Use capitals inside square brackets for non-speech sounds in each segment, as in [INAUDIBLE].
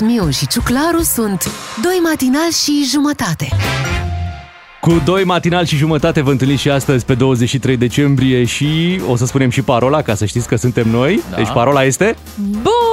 Miu și Ciuclaru sunt Doi matinal și jumătate. Cu doi matinal și jumătate vă întâlniți și astăzi pe 23 decembrie și o să spunem și parola ca să știți că suntem noi. Da. Deci parola este... Bună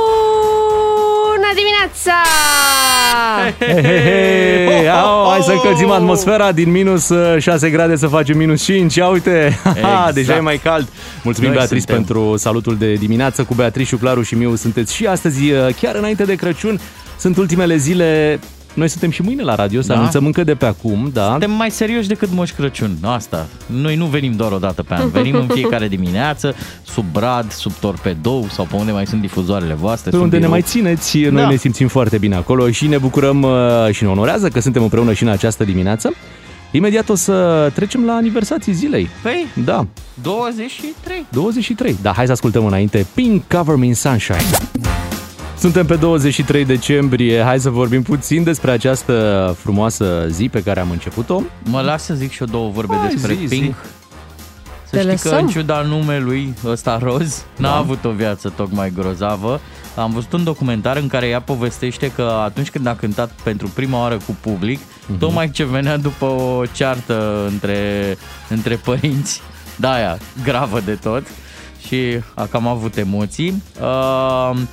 dimineața! He, he, he. Au, hai să încălzim atmosfera din minus 6 uh, grade să facem minus 5. Ia uite, [LAUGHS] exact. deja e mai cald. Mulțumim Noi Beatrice suntem. pentru salutul de dimineață. Cu Beatrice, Claru și Miu sunteți și astăzi, uh, chiar înainte de Crăciun. Sunt ultimele zile noi suntem și mâine la radio, să da? anunțăm încă de pe acum, da? Suntem mai serioși decât Moș Crăciun, asta. Noi nu venim doar o dată pe an, venim în fiecare dimineață, sub brad, sub torpedou sau pe unde mai sunt difuzoarele voastre. Pe unde ne mai țineți, noi da. ne simțim foarte bine acolo și ne bucurăm uh, și ne onorează că suntem împreună și în această dimineață. Imediat o să trecem la aniversații zilei. Păi? Da. 23. 23. Da, hai să ascultăm înainte Pink Cover Me in Sunshine. Suntem pe 23 decembrie, hai să vorbim puțin despre această frumoasă zi pe care am început-o. Mă las să zic și eu două vorbe hai, despre zi, Pink. Zi. Să Te știi lăsăm. că în ciuda numelui ăsta roz, n-a da. avut o viață tocmai grozavă. Am văzut un documentar în care ea povestește că atunci când a cântat pentru prima oară cu public, mm-hmm. tocmai ce venea după o ceartă între, între părinți, da aia, gravă de tot, și a cam avut emoții. Uh, Intre,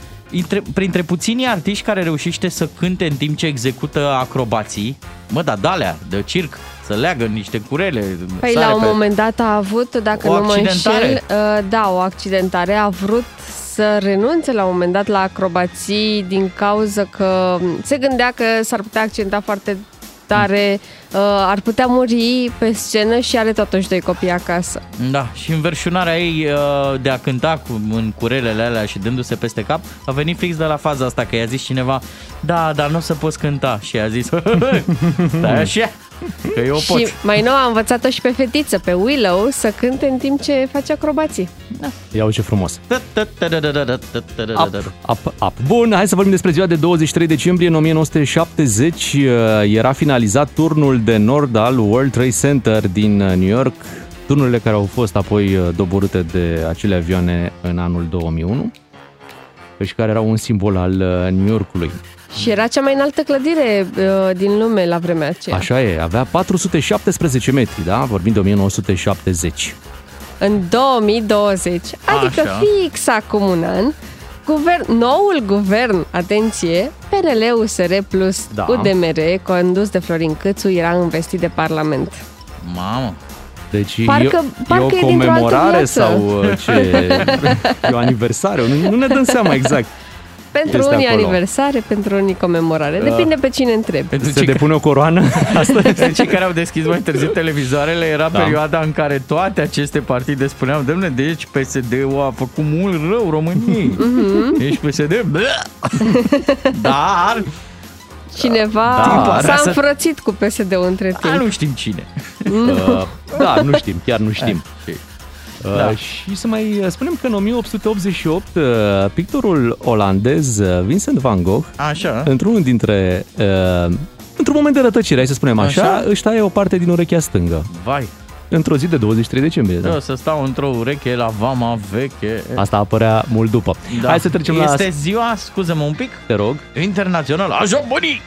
printre puținii artiști care reușește să cânte în timp ce execută acrobații, mă, da, dalea, de circ, să leagă niște curele. Păi la un pe... moment dat a avut, dacă o nu mă înșel, uh, da, o accidentare, a vrut să renunțe la un moment dat la acrobații din cauza că se gândea că s-ar putea accidenta foarte tare, uh, ar putea muri pe scenă și are totuși doi copii acasă. Da, și înverșunarea ei uh, de a cânta cu, în curelele alea și dându-se peste cap a venit fix de la faza asta, că i-a zis cineva, da, dar nu o să poți cânta. Și i-a zis, stai [LAUGHS] așa, că eu pot. Și mai nou a învățat-o și pe fetiță, pe Willow, să cânte în timp ce face acrobații. Da. Ia ce frumos. Up, up, up. Bun, hai să vorbim despre ziua de 23 decembrie în 1970. Era finalizat turnul de nord al World Trade Center din New York. Turnurile care au fost apoi doborâte de acele avioane în anul 2001 și care erau un simbol al New Yorkului. Și era cea mai înaltă clădire uh, din lume la vremea aceea. Așa e, avea 417 metri, da? Vorbim de 1970. În 2020, adică Așa. fix acum un an, guvern, noul guvern, atenție, PNL, USR plus da. UDMR, condus de Florin Câțu, era investit de Parlament. Mamă! Deci parcă, e, parcă e o comemorare sau uh, ce? [LAUGHS] E o aniversare? Nu, nu ne dăm seama exact. Pentru este unii acolo. aniversare, pentru unii comemorare. Da. Depinde pe cine întreb. Pentru Se depune că... o coroană? [LAUGHS] Asta este. Cei care au deschis mai târziu televizoarele era da. perioada în care toate aceste partide spuneau, domne, deci PSD-ul a făcut mult rău României. Mm-hmm. Ești PSD? [LAUGHS] Dar Cineva da, s-a să... înfrățit cu PSD-ul între timp. A, nu știm cine. Uh, da, nu știm, chiar nu știm. Da. Uh, și să mai uh, spunem că în 1888 uh, pictorul olandez Vincent van Gogh, așa. într-unul dintre într-un moment de rătăcire, hai să spunem așa, așa, își taie o parte din urechea stângă. Vai! Într-o zi de 23 decembrie. Da. Eu să stau într-o ureche la vama veche. Asta apărea mult după. Da. Hai să trecem este la... Este ziua, scuză-mă un pic, te rog, internațională a Japonii!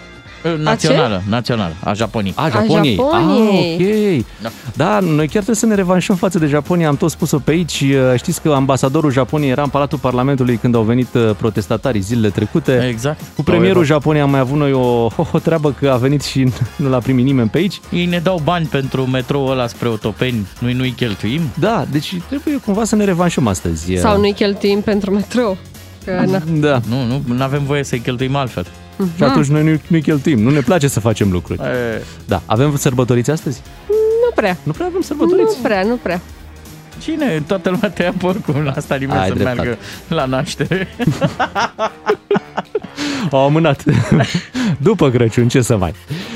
Națională, națională, a Japoniei. A Japoniei. A Japoniei. Ah, ok. Da. da, noi chiar trebuie să ne revanșăm față de Japonia, am tot spus-o pe aici. Știți că ambasadorul Japoniei era în Palatul Parlamentului când au venit uh, protestatarii zilele trecute. Exact. Cu premierul Japoniei am mai avut noi o, o, [LAUGHS] o treabă că a venit și [LAUGHS] nu l-a primit nimeni pe aici. Ei ne dau bani pentru metrou ăla spre Otopeni, noi nu-i cheltuim? Da, deci trebuie cumva să ne revanșăm astăzi. Sau nu-i cheltuim pentru metrou. Că, na. Da. Nu, nu avem voie să-i cheltuim altfel. Uh-huh. Și atunci noi nu, nu cheltuim. Nu ne place să facem lucruri. E... Da. Avem sărbătoriți astăzi? Nu prea. Nu prea avem sărbătoriți? Nu prea, nu prea. Cine? Toată lumea te ia porcul la asta nimeni Ai să dreptate. meargă la naștere. [LAUGHS] Au amânat. După Crăciun, ce să mai.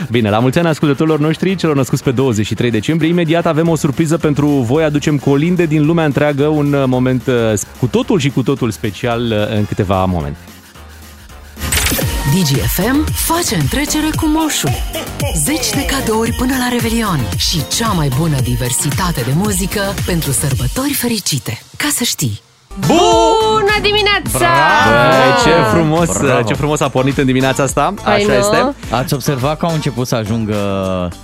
Bine, la mulți ani ascultătorilor noștri, celor născuți pe 23 decembrie, imediat avem o surpriză pentru voi. Aducem colinde din lumea întreagă, un moment uh, cu totul și cu totul special uh, în câteva momente. DGFM face întrecere cu moșul. Zeci de cadouri până la Revelion și cea mai bună diversitate de muzică pentru sărbători fericite. Ca să știi! Bună Bună dimineața! Băi, ce frumos, Bravo. ce frumos a pornit în dimineața asta. Păi Așa nu? este. Ați observat că au început să ajungă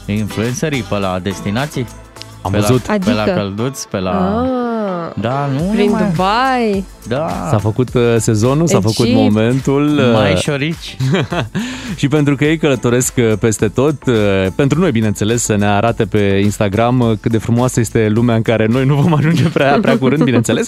influencerii pe la destinații? Am pe văzut. La, adică? Pe la călduți, pe la... Ah, da, nu Prin mai... Dubai. Da. S-a făcut uh, sezonul, s-a făcut momentul. Uh, mai șorici. [LAUGHS] și pentru că ei călătoresc uh, peste tot, pentru noi, bineînțeles, să ne arate pe Instagram cât de frumoasă este lumea în care noi nu vom ajunge prea, prea curând, [LAUGHS] bineînțeles.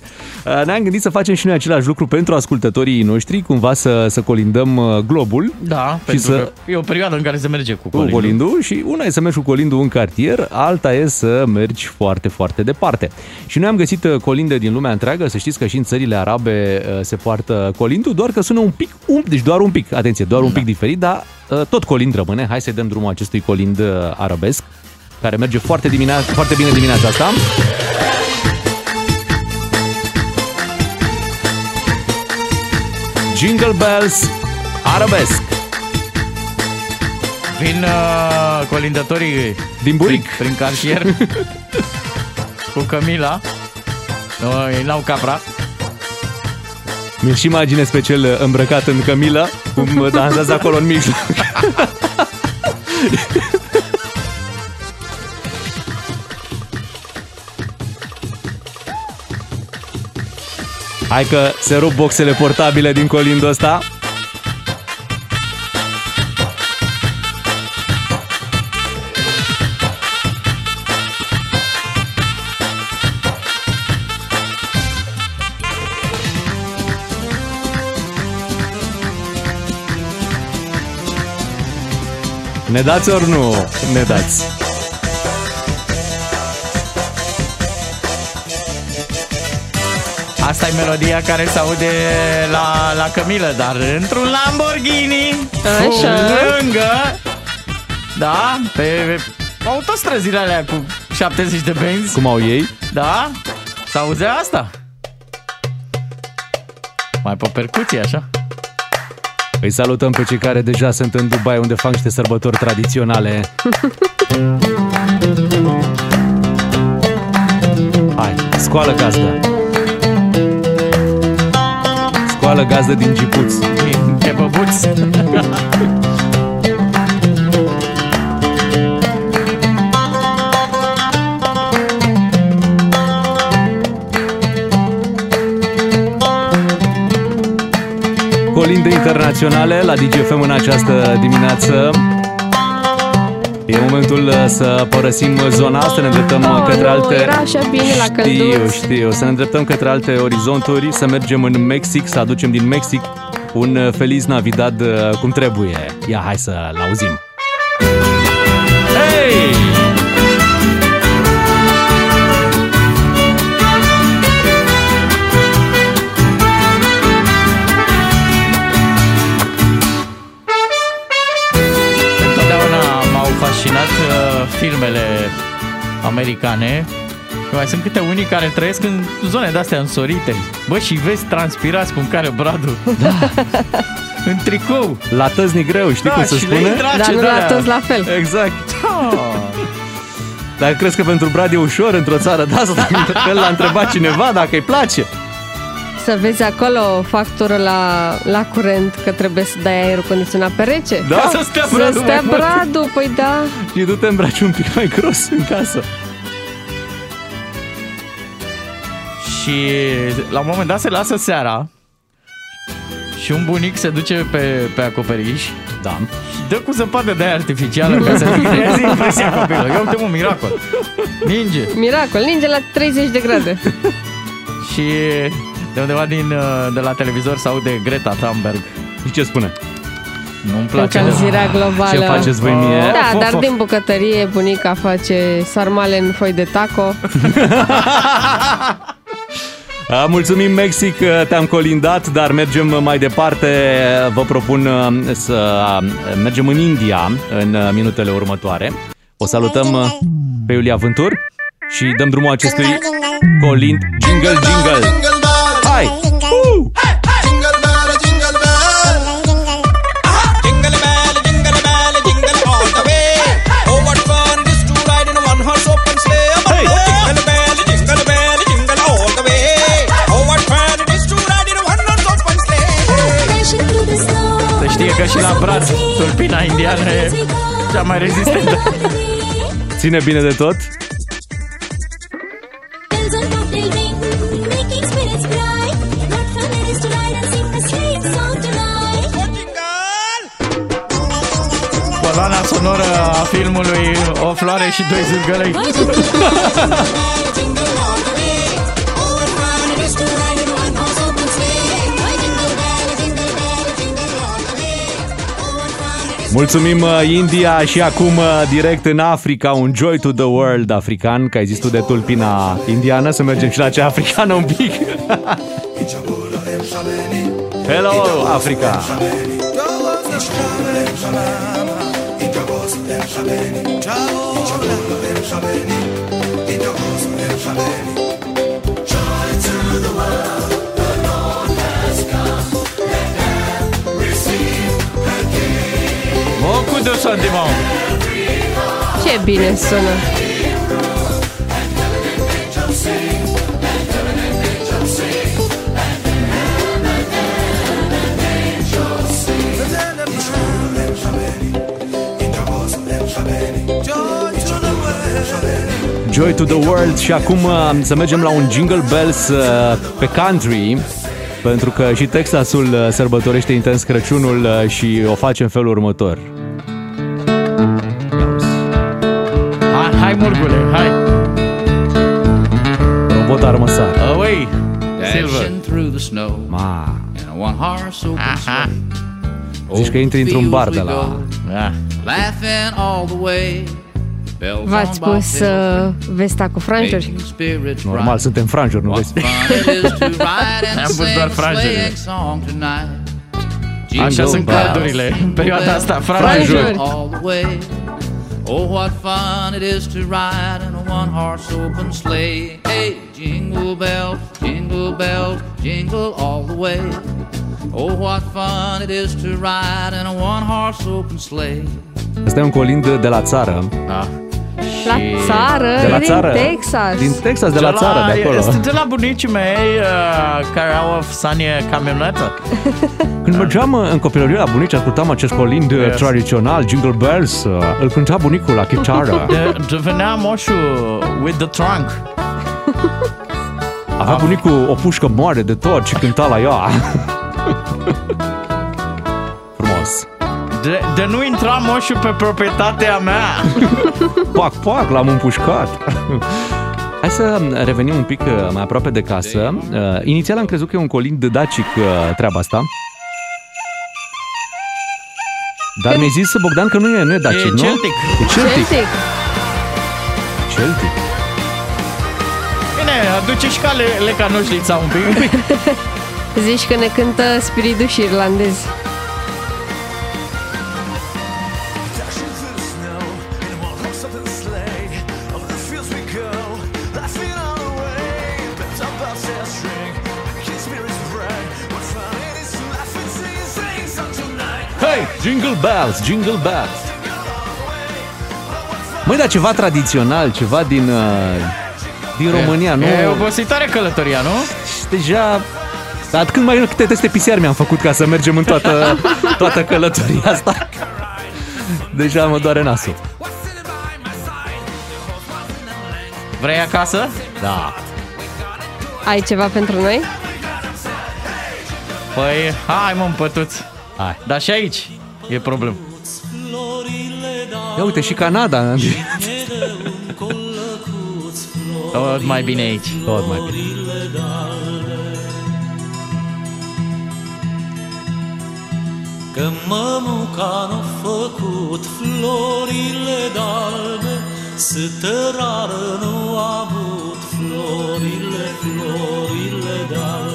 Ne-am gândit să facem și noi același lucru pentru ascultătorii noștri, cumva să, să colindăm globul. Da, și pentru să... că e o perioadă în care se merge cu colindul. Cu colindul și una e să mergi cu colindul în cartier, alta e să mergi foarte, foarte departe. Și noi am găsit colinde din lumea întreagă, să știți că și în țările arabe uh, se poartă colindul, doar că sună un pic, un, deci doar un pic, atenție, doar un pic da. diferit, dar uh, tot colind rămâne. Hai să-i dăm drumul acestui colind uh, arabesc, care merge foarte, diminea- foarte bine dimineața asta. Jingle Bells arabesc. Vin uh, colindătorii din Buric prin, prin cartier [LAUGHS] cu Camila. No, ei n-au capra. Mi-l și imaginez pe cel îmbrăcat în cămilă, cum dansează acolo în mijloc. [LAUGHS] Hai că se rup boxele portabile din colindul ăsta. Ne dați ori nu ne dați? Asta e melodia care se aude la, la Camila, dar într-un Lamborghini Așa. lângă Da, pe autostrăzile alea cu 70 de benzi Cum au ei? Da, se auze asta Mai pe percuție, așa îi salutăm pe cei care deja sunt în Dubai, unde fac niște sărbători tradiționale. Hai, scoală gazda. Scoală gazdă din Gipuț. Din Tepăbuț. [LAUGHS] colinde internaționale la DGFM în această dimineață. E momentul uh, să părăsim zona, să ne îndreptăm oh, către nu, alte... Era așa bine la Știu, știu, să ne îndreptăm către alte orizonturi, să mergem în Mexic, să aducem din Mexic un uh, Feliz Navidad uh, cum trebuie. Ia, hai să-l auzim. Filmele americane și mai sunt câte unii care trăiesc în zone de-astea însorite. Bă, și vezi transpirați cum care bradul. Da. [LAUGHS] în tricou. La tăzni greu, știi da, cum se spune? Dar nu la tăzi la fel. Exact. [LAUGHS] Da. Dar crezi că pentru Brad e ușor într-o țară de asta? [LAUGHS] Că l-a întrebat cineva dacă îi place să vezi acolo factură la, la curent că trebuie să dai aerul condiționat pe rece. Da, să stea bradul, să stea bradul păi da. Și tu te îmbraci un pic mai gros în casă. Și la un moment dat se lasă seara și un bunic se duce pe, pe acoperiș da. și dă cu zăpadă de aia artificială [LAUGHS] ca să creeze impresia copilului. Ia uite un miracol. Ninge. Miracol, ninge la 30 de grade. și de undeva din, uh, de la televizor se aude Greta Thunberg. Și ce spune? Nu-mi place. Încălzirea globală. Ce faceți voi mie? Da, of, dar of. din bucătărie bunica face sarmale în foi de taco. [LAUGHS] Mulțumim, Mexic, te-am colindat, dar mergem mai departe. Vă propun uh, să uh, mergem în India în minutele următoare. O salutăm pe Iulia Vântur și dăm drumul acestui colind jingle jingle. Hai! Tulpina indiană e cea mai rezistentă. Ține bine de tot? Coloana sonoră a filmului O floare și doi zârgălei. [LAUGHS] Mulțumim uh, India și acum uh, direct în Africa, un joy to the world african, că ai zis tu de tulpina indiană, să mergem și la cea africană un pic. [LAUGHS] Hello, Africa! Beaucoup de sentiments. Ce bine sună! Joy to the World și acum uh, să mergem la un Jingle Bells uh, pe country pentru că și Texasul uh, sărbătorește intens Crăciunul și o face în felul următor. Murgule, hai! Robot armăsar. Away! Silver. Ma. Zici că intri într-un bar de la... Da. V-ați pus uh, vesta cu franjuri? Normal, suntem franjuri, nu vezi? [LAUGHS] Am pus doar franjele. Așa sunt cardurile în perioada asta, franjuri. Oh, what fun it is to ride in a one-horse open sleigh. Hey, jingle bells, jingle bells, jingle all the way. Oh, what fun it is to ride in a one-horse open sleigh. Asta e un colind de la țară. Da. La țară, De la din țară. Texas. Din Texas, de la țară, de acolo. Este de la bunicii mei uh, care au o sanie camionetă. [LAUGHS] Când mergeam uh, în copilărie la bunici, ascultam acest colind uh, Yes. tradițional, Jingle Bells, uh, îl cânta bunicul la chitară. [LAUGHS] De, de venea moșul with the trunk. Avea bunicul o pușcă mare de tot și cânta la ea. [LAUGHS] Frumos. De, de nu intra moșul pe proprietatea mea. Pac, pac, l-am împușcat. Hai să revenim un pic uh, mai aproape de casă. Uh, inițial am crezut că e un colind dacic uh, treaba asta. Dar mi-ai zis, Bogdan, că nu e, nu e dacic, E nu? celtic. E celtic. Celtic. Celtic. Bine, aduce și ca le, lecanoșlița un pic. Un [LAUGHS] pic. Zici că ne cântă spiriduși irlandezi. Jingle Bells, Jingle Bells. Măi, dar ceva tradițional, ceva din, uh, din România, nu? E obositoare călătoria, nu? Și deja... Dar când mai câte teste PCR mi-am făcut ca să mergem în toată, [LAUGHS] toată călătoria asta. Deja mă doare nasul. Vrei acasă? Da. Ai ceva pentru noi? Păi, hai mă, împătuț. Hai. Dar și aici e problemă. Ia uite și Canada. Tot mai bine aici. Tot mai bine. Că mămuca n-a făcut florile dalbe Sătărară nu a avut florile, florile dalbe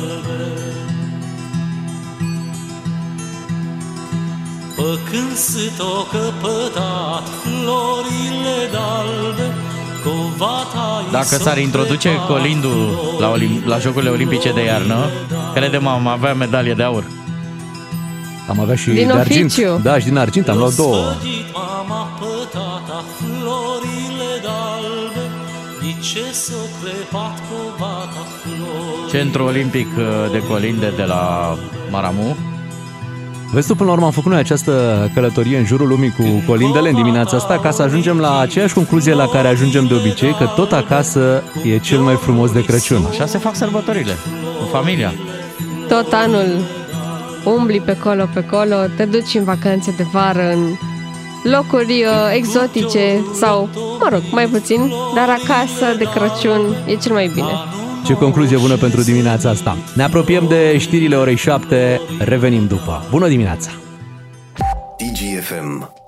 Pă când s-o căpătat florile dalbe Covata Dacă s-ar introduce colindul la, Olim- la Jocurile Olimpice de iarnă, credem am avea medalie de aur. Am avea și Din de argint. oficiu. Da, și din argint am luat două. Sfădit mama pe tata florile dalbe Nici ce s-o crepat covata florile Centru Olimpic uh, de Colinde de la Maramu. Vezi tu, până la urmă am făcut noi această călătorie în jurul lumii cu colindele în dimineața asta ca să ajungem la aceeași concluzie la care ajungem de obicei, că tot acasă e cel mai frumos de Crăciun. Așa se fac sărbătorile, cu familia. Tot anul umbli pe colo, pe colo, te duci în vacanțe de vară în locuri uh, exotice sau, mă rog, mai puțin, dar acasă de Crăciun e cel mai bine. Ce concluzie bună pentru dimineața asta. Ne apropiem de știrile orei 7, revenim după. Bună dimineața! DGFM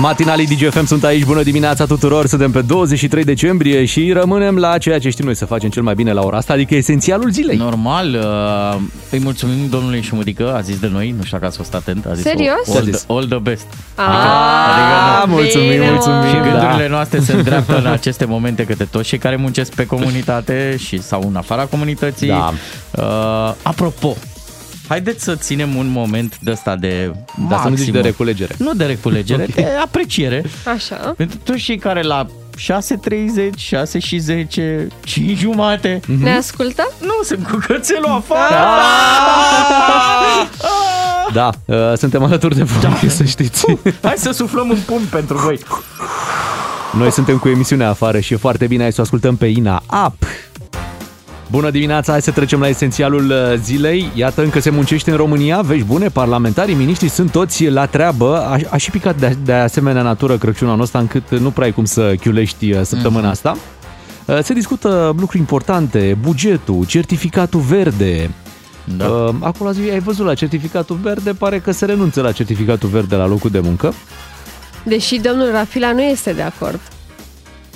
Matinalii DGFM sunt aici, bună dimineața tuturor, suntem pe 23 decembrie și rămânem la ceea ce știm noi să facem cel mai bine la ora asta, adică esențialul zilei. Normal, uh, îi mulțumim domnului Șumudică, a zis de noi, nu știu dacă ați fost atent, a zis Serios? All, the, all the best. Ah, adică, adică, mulțumim, bine, mulțumim. Și gândurile da. noastre se îndreaptă în aceste momente către toți cei care muncesc pe comunitate și sau în afara comunității. Da. Uh, apropo, Haideți să ținem un moment de ăsta de Dar să nu zici de reculegere. Nu de reculegere, okay. de apreciere. Așa. Pentru toți cei care la 6.30, 6 și 10, 5 jumate. Mm-hmm. Ne ascultă? Nu, sunt cu cățelul afară. Da, da uh, suntem alături de voi, da. [LAUGHS] să știți. Hai să suflăm un pumn pentru voi. Noi suntem cu emisiunea afară și e foarte bine, hai să o ascultăm pe Ina Up. Bună dimineața, hai să trecem la esențialul uh, zilei. Iată, încă se muncește în România, vești bune, parlamentarii, miniștrii sunt toți la treabă. A, a și picat de, de asemenea natură Crăciunul anul ăsta, încât nu prea ai cum să chiulești uh, săptămâna mm-hmm. asta. Uh, se discută lucruri importante, bugetul, certificatul verde, da. Acolo zi, ai văzut la certificatul verde, pare că se renunță la certificatul verde la locul de muncă. Deși domnul Rafila nu este de acord.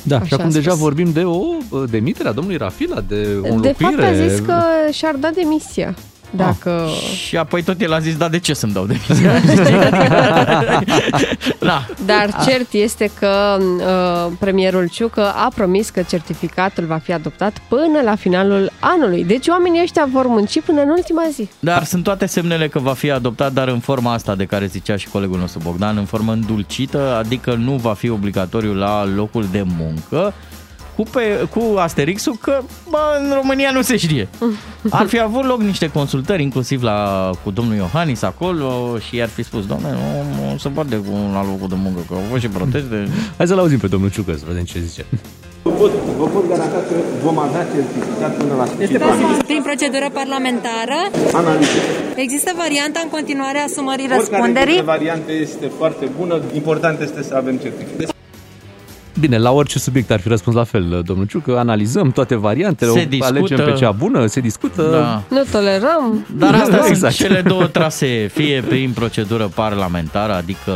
Da, Așa și acum deja vorbim de o demitere a domnului Rafila, de o De fapt a zis că și-ar da demisia. Dacă... Ah. Și apoi tot el a zis, da, de ce să-mi dau demisia? [LAUGHS] da. Dar cert este că uh, premierul Ciucă a promis că certificatul va fi adoptat până la finalul anului. Deci oamenii ăștia vor munci până în ultima zi. Dar sunt toate semnele că va fi adoptat, dar în forma asta de care zicea și colegul nostru Bogdan, în formă îndulcită, adică nu va fi obligatoriu la locul de muncă, cu, pe, cu Asterixul că bă, în România nu se știe. Ar fi avut loc niște consultări, inclusiv la, cu domnul Iohannis acolo și i-ar fi spus, domnule, nu, nu se poate cu la locul de muncă, că au fost și proteste. Hai să-l auzim pe domnul Ciucă, să vedem ce zice. Vă pot, vă pot garanta că vom avea certificat până la Este posibil. Prin procedură parlamentară? Analiză. Există varianta în continuare a asumării răspunderii? Oricare variantă este foarte bună, important este să avem certificat. Bine, la orice subiect ar fi răspuns la fel, domnul Ciucă, analizăm toate variantele, se discută, alegem pe cea bună, se discută. Da. Nu tolerăm. Dar astea exact. sunt cele două trasee, fie prin procedură parlamentară, adică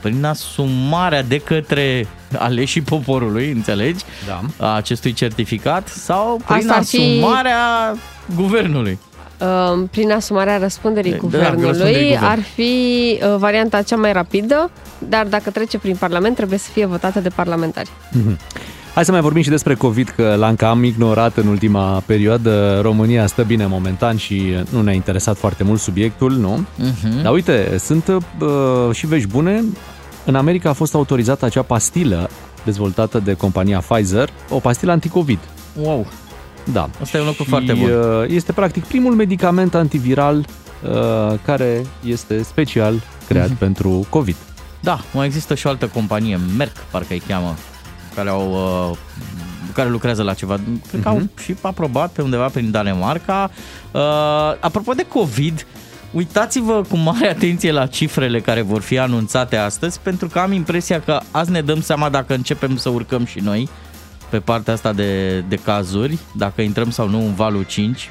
prin asumarea de către aleșii poporului, înțelegi, da. a acestui certificat, sau prin Asta asumarea fi... guvernului. Uh, prin asumarea răspunderii de, guvernului de ar fi uh, varianta cea mai rapidă, dar dacă trece prin Parlament trebuie să fie votată de parlamentari. Mm-hmm. Hai să mai vorbim și despre COVID, că l-am cam ignorat în ultima perioadă. România stă bine momentan și nu ne-a interesat foarte mult subiectul, nu? Uh-huh. Dar uite, sunt uh, și vești bune. În America a fost autorizată acea pastilă dezvoltată de compania Pfizer, o pastilă anticovid. Wow! Da. Asta e un lucru și foarte bun. Uh, este practic primul medicament antiviral uh, care este special creat uh-huh. pentru COVID. Da, mai există și o altă companie, Merck, parcă îi cheamă, care au uh, care lucrează la ceva. Cred uh-huh. că au mhm. și aprobat pe undeva prin Danemarca. Uh, apropo de COVID, uitați-vă cu mare atenție la cifrele care vor fi anunțate astăzi, pentru că am impresia că azi ne dăm seama dacă începem să urcăm și noi pe partea asta de, de cazuri, dacă intrăm sau nu în valul 5,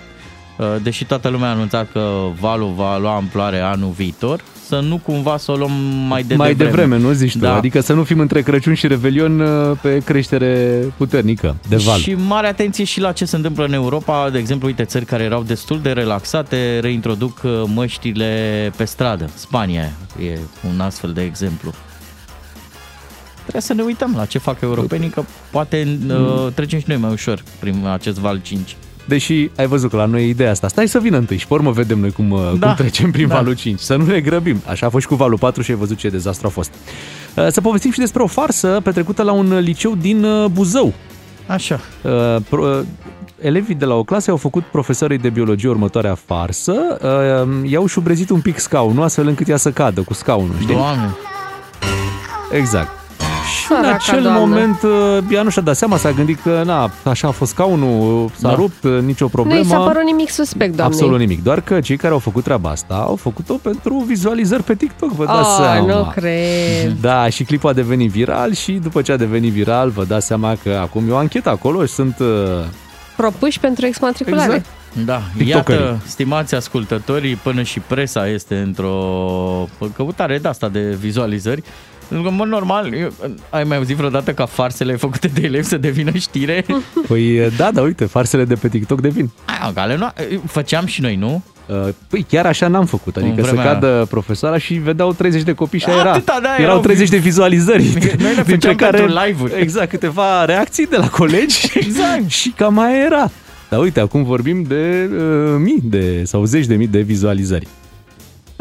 uh, deși toată lumea a anunțat că valul va lua amploare anul viitor, să nu cumva să o luăm mai de Mai devreme, devreme nu zici tu? Da. Adică să nu fim între Crăciun și Revelion uh, pe creștere puternică de val. Și mare atenție și la ce se întâmplă în Europa. De exemplu, uite, țări care erau destul de relaxate reintroduc uh, măștile pe stradă. Spania e un astfel de exemplu. Trebuie să ne uităm la ce fac europenii, că poate uh, trecem și noi mai ușor prin acest val 5. Deși ai văzut că la noi e ideea asta. Stai să vină întâi și pe urmă vedem noi cum, uh, da, cum trecem prin da. valul 5. Să nu ne grăbim. Așa a fost și cu valul 4 și ai văzut ce dezastru a fost. Uh, să povestim și despre o farsă petrecută la un liceu din uh, Buzău. Așa. elevii de la o clasă au făcut profesorii de biologie următoarea farsă, uh, i-au șubrezit un pic scaunul, astfel încât ea să cadă cu scaunul, știi? Doamne! Exact. Și în acel doamnă. moment uh, ea nu și-a dat seama, s-a gândit că na, așa a fost scaunul, s-a da. rupt, uh, nicio problemă. Nu i s-a părut nimic suspect, doamne. Absolut nimic, doar că cei care au făcut treaba asta au făcut-o pentru vizualizări pe TikTok, vă dați oh, seama. nu cred. Da, și clipul a devenit viral și după ce a devenit viral, vă dați seama că acum e o anchetă acolo și sunt... Uh... Propuși pentru exmatriculare. Exact. Da, iată, stimați ascultătorii, până și presa este într-o căutare de asta de vizualizări. Pentru că, în mod normal, eu, ai mai auzit vreodată ca farsele făcute de elevi să devină știre? [LAUGHS] Păi da, da, uite, farsele de pe TikTok devin. Aia, gale, nu, făceam și noi, nu? Păi chiar așa n-am făcut, adică să cadă profesoara și vedeau 30 de copii și aia era. Atâta, da, erau, erau 30 de vizualizări. Noi le [LAUGHS] făceam care, live-uri. Exact, câteva reacții de la colegi [LAUGHS] exact. și cam mai era. Dar uite, acum vorbim de uh, mii de, sau zeci de mii de vizualizări.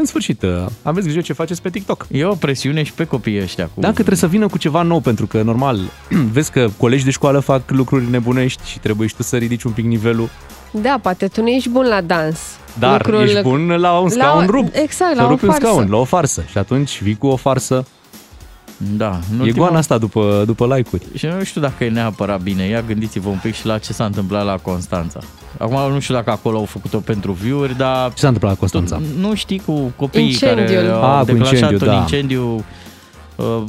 În sfârșit, uh, aveți grijă ce faceți pe TikTok. E o presiune și pe copiii ăștia. Cu... Da, că trebuie să vină cu ceva nou, pentru că, normal, [CLEARS THROAT] vezi că colegi de școală fac lucruri nebunești și trebuie și tu să ridici un pic nivelul. Da, poate tu nu ești bun la dans. Dar Lucrul... ești bun la un scaun la, rup. Exact, la o farsă. un scaun, la o farsă. Și atunci vii cu o farsă da. În e goana asta după, după like-uri. Și nu știu dacă e neapărat bine. Ia gândiți-vă un pic și la ce s-a întâmplat la Constanța. Acum nu știu dacă acolo au făcut-o pentru view dar... Ce s-a întâmplat la Constanța? Tu, nu știi cu copiii Incendiul. care au A, declanșat incendiu, un da. incendiu uh,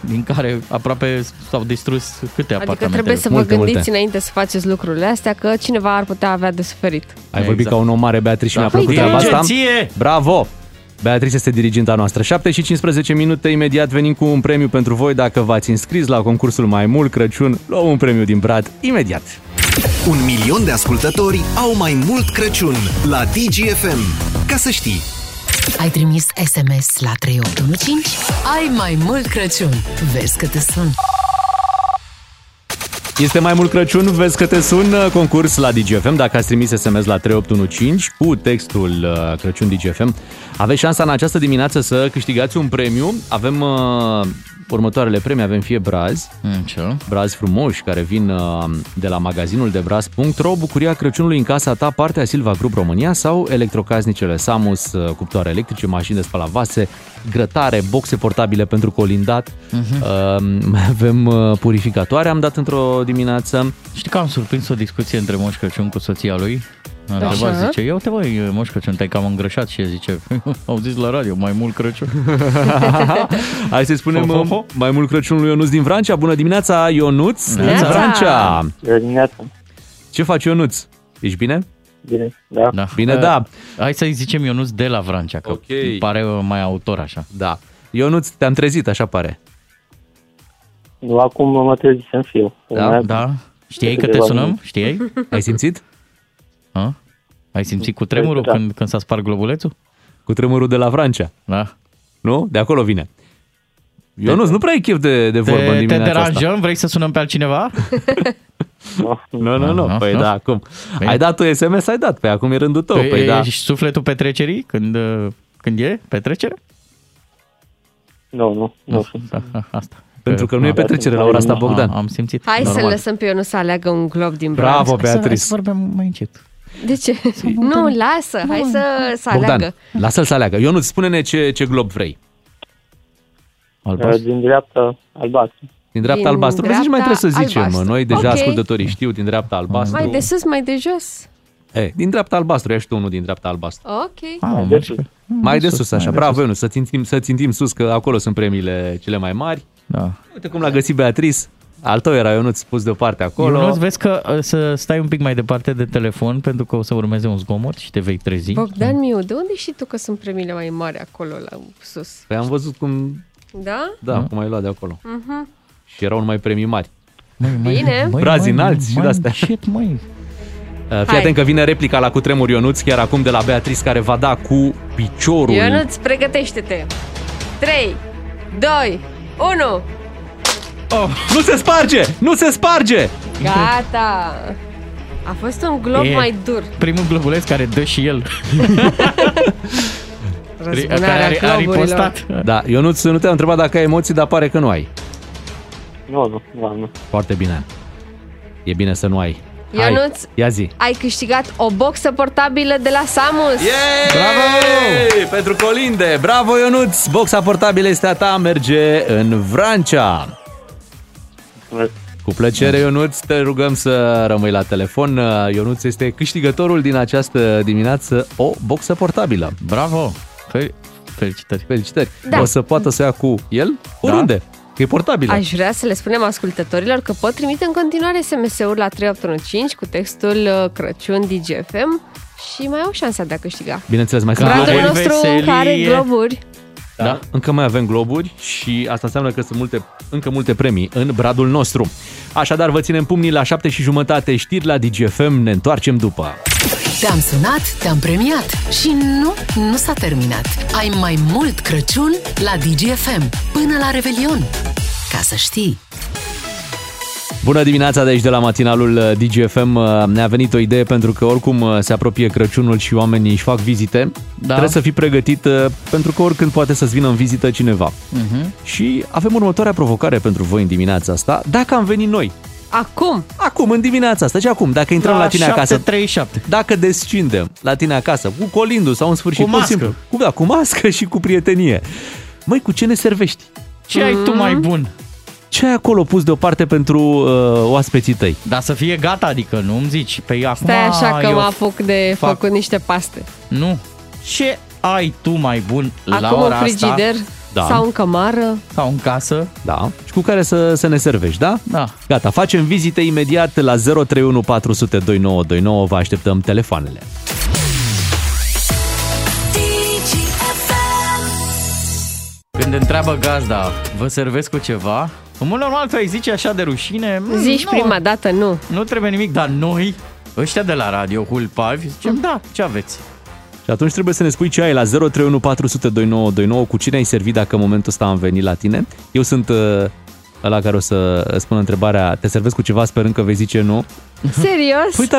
din care aproape s-au distrus câte adică apartamente? trebuie să vă multe, gândiți multe. înainte să faceți lucrurile astea că cineva ar putea avea de suferit. Ai exact. vorbit ca un om mare, Beatrice, și Da. mi-a plăcut Păi, treaba asta. dirigenție! Bravo! Beatrice este diriginta noastră. 7 și 15 minute, imediat venim cu un premiu pentru voi. Dacă v-ați înscris la concursul Mai Mult Crăciun, luăm un premiu din Brad imediat. Un milion de ascultători au mai mult Crăciun la DGFM. Ca să știi! Ai trimis SMS la 3815? Ai mai mult Crăciun. Vezi că te sun. Este mai mult Crăciun, vezi că te sun uh, concurs la DGFM. Dacă ați trimis SMS la 3815 cu textul uh, Crăciun DGFM, aveți șansa în această dimineață să câștigați un premiu. Avem uh, următoarele premii, avem fie brazi, Mm, ce? brazi frumoși care vin uh, de la magazinul de braz.ro, bucuria Crăciunului în casa ta, partea Silva Group România sau electrocasnicele Samus, uh, cuptoare electrice, mașini de spălat vase, grătare, boxe portabile pentru colindat, uh-huh. uh, mai avem uh, purificatoare, am dat într-o dimineață. Știi că am surprins o discuție între Moș Crăciun cu soția lui? A Da. întrebat, Așa? zice, ia uite băi, Moș Crăciun, te-ai cam îngrășat și el zice, [LAUGHS] au zis la radio, mai mult Crăciun. [LAUGHS] Hai să-i spunem Ho, ho, uh, ho. mai mult Crăciun lui Ionuț din Vrancea. Bună dimineața, Ionuț din Neața! Vrancea! Bună dimineața. Ce faci, Ionuț? Ești bine? Bine, da. Da. Bine, Uh, da. Hai să-i zicem Ionuț de la Vrancea, că Ok. pare uh, mai autor așa. Da. Ionuț, te-am trezit, așa pare. Nu, acum mă trezisem și eu. Da? Da? Știai că te Câteva sunăm? minute. Știai? Ai simțit? A? Ai simțit cu tremurul Da. când, când s-a spart globulețul? Cu tremurul de la Vrancea. Da. Nu? De acolo vine. Ionuț, nu prea ai chef de, de vorbă în Te, te dimineața asta. deranjăm? Vrei să sunăm pe altcineva? Nu, [LAUGHS] Nu, nu, nu. Aha, Păi nu? da, acum. Bine. Ai dat tu SMS, ai dat. Păi acum e rândul tău. Păi, da. Ești sufletul petrecerii când, uh, când e petrecere? nu, nu, nu sunt. Da, asta. Pentru că nu e Ah, petrecere la ora asta, Bogdan. Am simțit. Hai să Normal. lăsăm pe Ionut să aleagă un glob din bronz. Bravo, Hai să, hai Beatrice. să vorbim mai încet. De ce? Nu, lasă, hai să, să Bogdan, aleagă. lasă-l să aleagă. Ionuț, spune-ne ce, ce glob vrei. Albastru? Din dreapta, albastru. Din dreapta Din albastru. Vezi, nici mai dreapta trebuie să zicem. albastru. Noi deja Ok. ascultătorii știu din dreapta albastru. Mai de sus, mai de jos. E, din dreapta albastru, ești tu unul din dreapta albastru. Ok. Ah, de mergi sus. pe- Mai de sus, așa. mai de Bravo, sus. Ionuț, să țintim, să țintim sus, că acolo sunt premiile cele mai mari. Da. Uite cum l-a găsit Beatrice. Al tău era Ionuț pus deoparte acolo. Ionuț, vezi că uh, să stai un pic mai departe de telefon pentru că o să urmeze un zgomot și te vei trezi. Bogdan Miu, de unde știi tu că sunt premiile mai mari acolo la sus? Păi am văzut cum, Da? da, cum ai luat de acolo. Și erau numai premii mari. Măi, măi, Bine. măi, Brazi măi, înalți și măi, de-astea. Shit, măi. Uh, [LAUGHS] Fii Hai. atent că vine replica la cutremur Ionuț chiar acum de la Beatrice care va da cu piciorul. Ionuț, pregătește-te. 3, 2, 1. Nu se sparge! Nu se sparge! Gata. A fost un glob E. mai dur. Primul globuleț care dă și el. [LAUGHS] care Răzbunarea a, a globurilor. ripostat. Da, Ionuț, nu te-am întrebat dacă ai emoții, dar pare că nu ai. Nu, nu, nu, nu. Foarte bine. E bine să nu ai. Hai, Ionuț, ia zi. ai câștigat o boxă portabilă de la Samus. Yeah! Bravo! Pentru Colinde! Bravo, Ionuț! Boxa portabilă este a ta, merge în Vrancea. Cu plăcere, Ionuț, te rugăm să rămâi la telefon. Ionuț este câștigătorul din această dimineață o boxă portabilă. Bravo! Fel- Felicitări! Felicitări! Da. O să poată să ia cu el oriunde, că e portabilă. Aș vrea să le spunem ascultătorilor că pot trimite în continuare SMS-uri la 3815 cu textul uh, Crăciun DGFM și mai au șansa de a câștiga. Bineînțeles, mai sunt Bradul globuri. nostru veselie. care are globuri. Da. Încă mai avem globuri și asta înseamnă că sunt multe, încă multe premii în bradul nostru. Așadar, vă ținem pumnii la 7 și jumătate, știri la DGFM, ne întoarcem după. Te-am sunat, te-am premiat și nu, nu s-a terminat. Ai mai mult Crăciun la DGFM până la Revelion. Ca să știi. Bună dimineața de aici de la matinalul uh, DGFM. Ne-a venit o idee pentru că oricum uh, se apropie Crăciunul și oamenii își fac vizite. Da. Trebuie să fii pregătit uh, pentru că oricând poate să-ți vină în vizită cineva. Mhm. Și avem următoarea provocare pentru voi în dimineața asta. Dacă am venit noi, Acum, acum, în dimineața asta, și acum, dacă intrăm la, tine acasă, 37. dacă descindem la tine acasă, cu colindu sau în sfârșit, Cu pur și mască. simplu, cu, da, cu mască și cu prietenie. Măi, cu ce ne servești? Ce ai tu mai bun? Ce ai acolo pus deoparte pentru uh, oaspeții tăi? Dar să fie gata, adică nu îmi zici. Păi acum stai așa că eu mă apuc de fac- făcut niște paste. Nu. Ce ai tu mai bun la Acum ora în frigider Da. sau în cămară. asta? Sau în casă? Da. Și cu care să, să ne servești, da? Da. Gata, facem vizite imediat la 031 400 2929, vă așteptăm telefoanele. Când întreabă gazda, vă servesc cu ceva? În mod normal tu ai zice așa de rușine. "Mm, Zici nu, prima dată nu. Nu trebuie nimic, dar noi, ăștia de la radio, Hulpavi, zicem, da, ce aveți? Și atunci trebuie să ne spui ce ai la 031 400 2929, cu cine ai servit dacă în momentul ăsta am venit la tine. Eu sunt uh, ăla care o să spun întrebarea, te servesc cu ceva sperând că vei zice nu. Serios? Uite,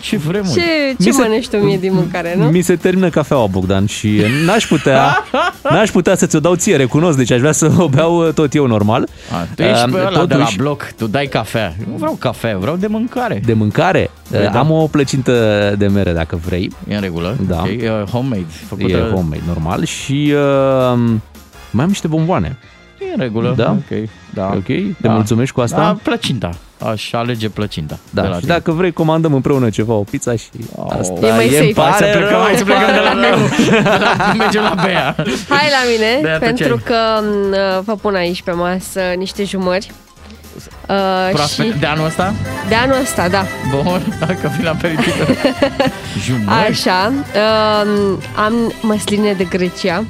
Ce vremuri? ce mi ce se- mănânci tu mie din mâncare, nu? mi se termină cafeaua, Bogdan, și n-aș putea, [LAUGHS] n-aș putea să ți-o dau ție, recunosc, deci aș vrea să o beau uh, tot eu normal. A, tu ești Um, pe ăla de la totuși- bloc, tu dai cafea. Nu vreau cafea, vreau de mâncare. De mâncare? Păi Uh, da. Am o plăcintă de mere, dacă vrei. E în regulă? Da. Ok, e homemade. Făcută... E homemade, normal. Și uh, mai am niște bomboane. E în regulă. Da? Ok. Da. Ok? Te mulțumești cu asta? Da, plăcinta. Aș alege plăcinta. Da, de la și tine. dacă vrei, comandăm împreună ceva, o pizza și asta E mai îmi safe. pare Hai să plecăm, rău. hai să plecăm de la [LAUGHS] meu. De la, mergem la Bea. Hai la mine, De atunci pentru ai. că m, vă pun aici pe masă niște jumări. Uh, Proaspet și de anul ăsta? de anul ăsta, da. Bun, dacă vin la fericită. [LAUGHS] Jumări? Așa, uh, am măsline de Grecia.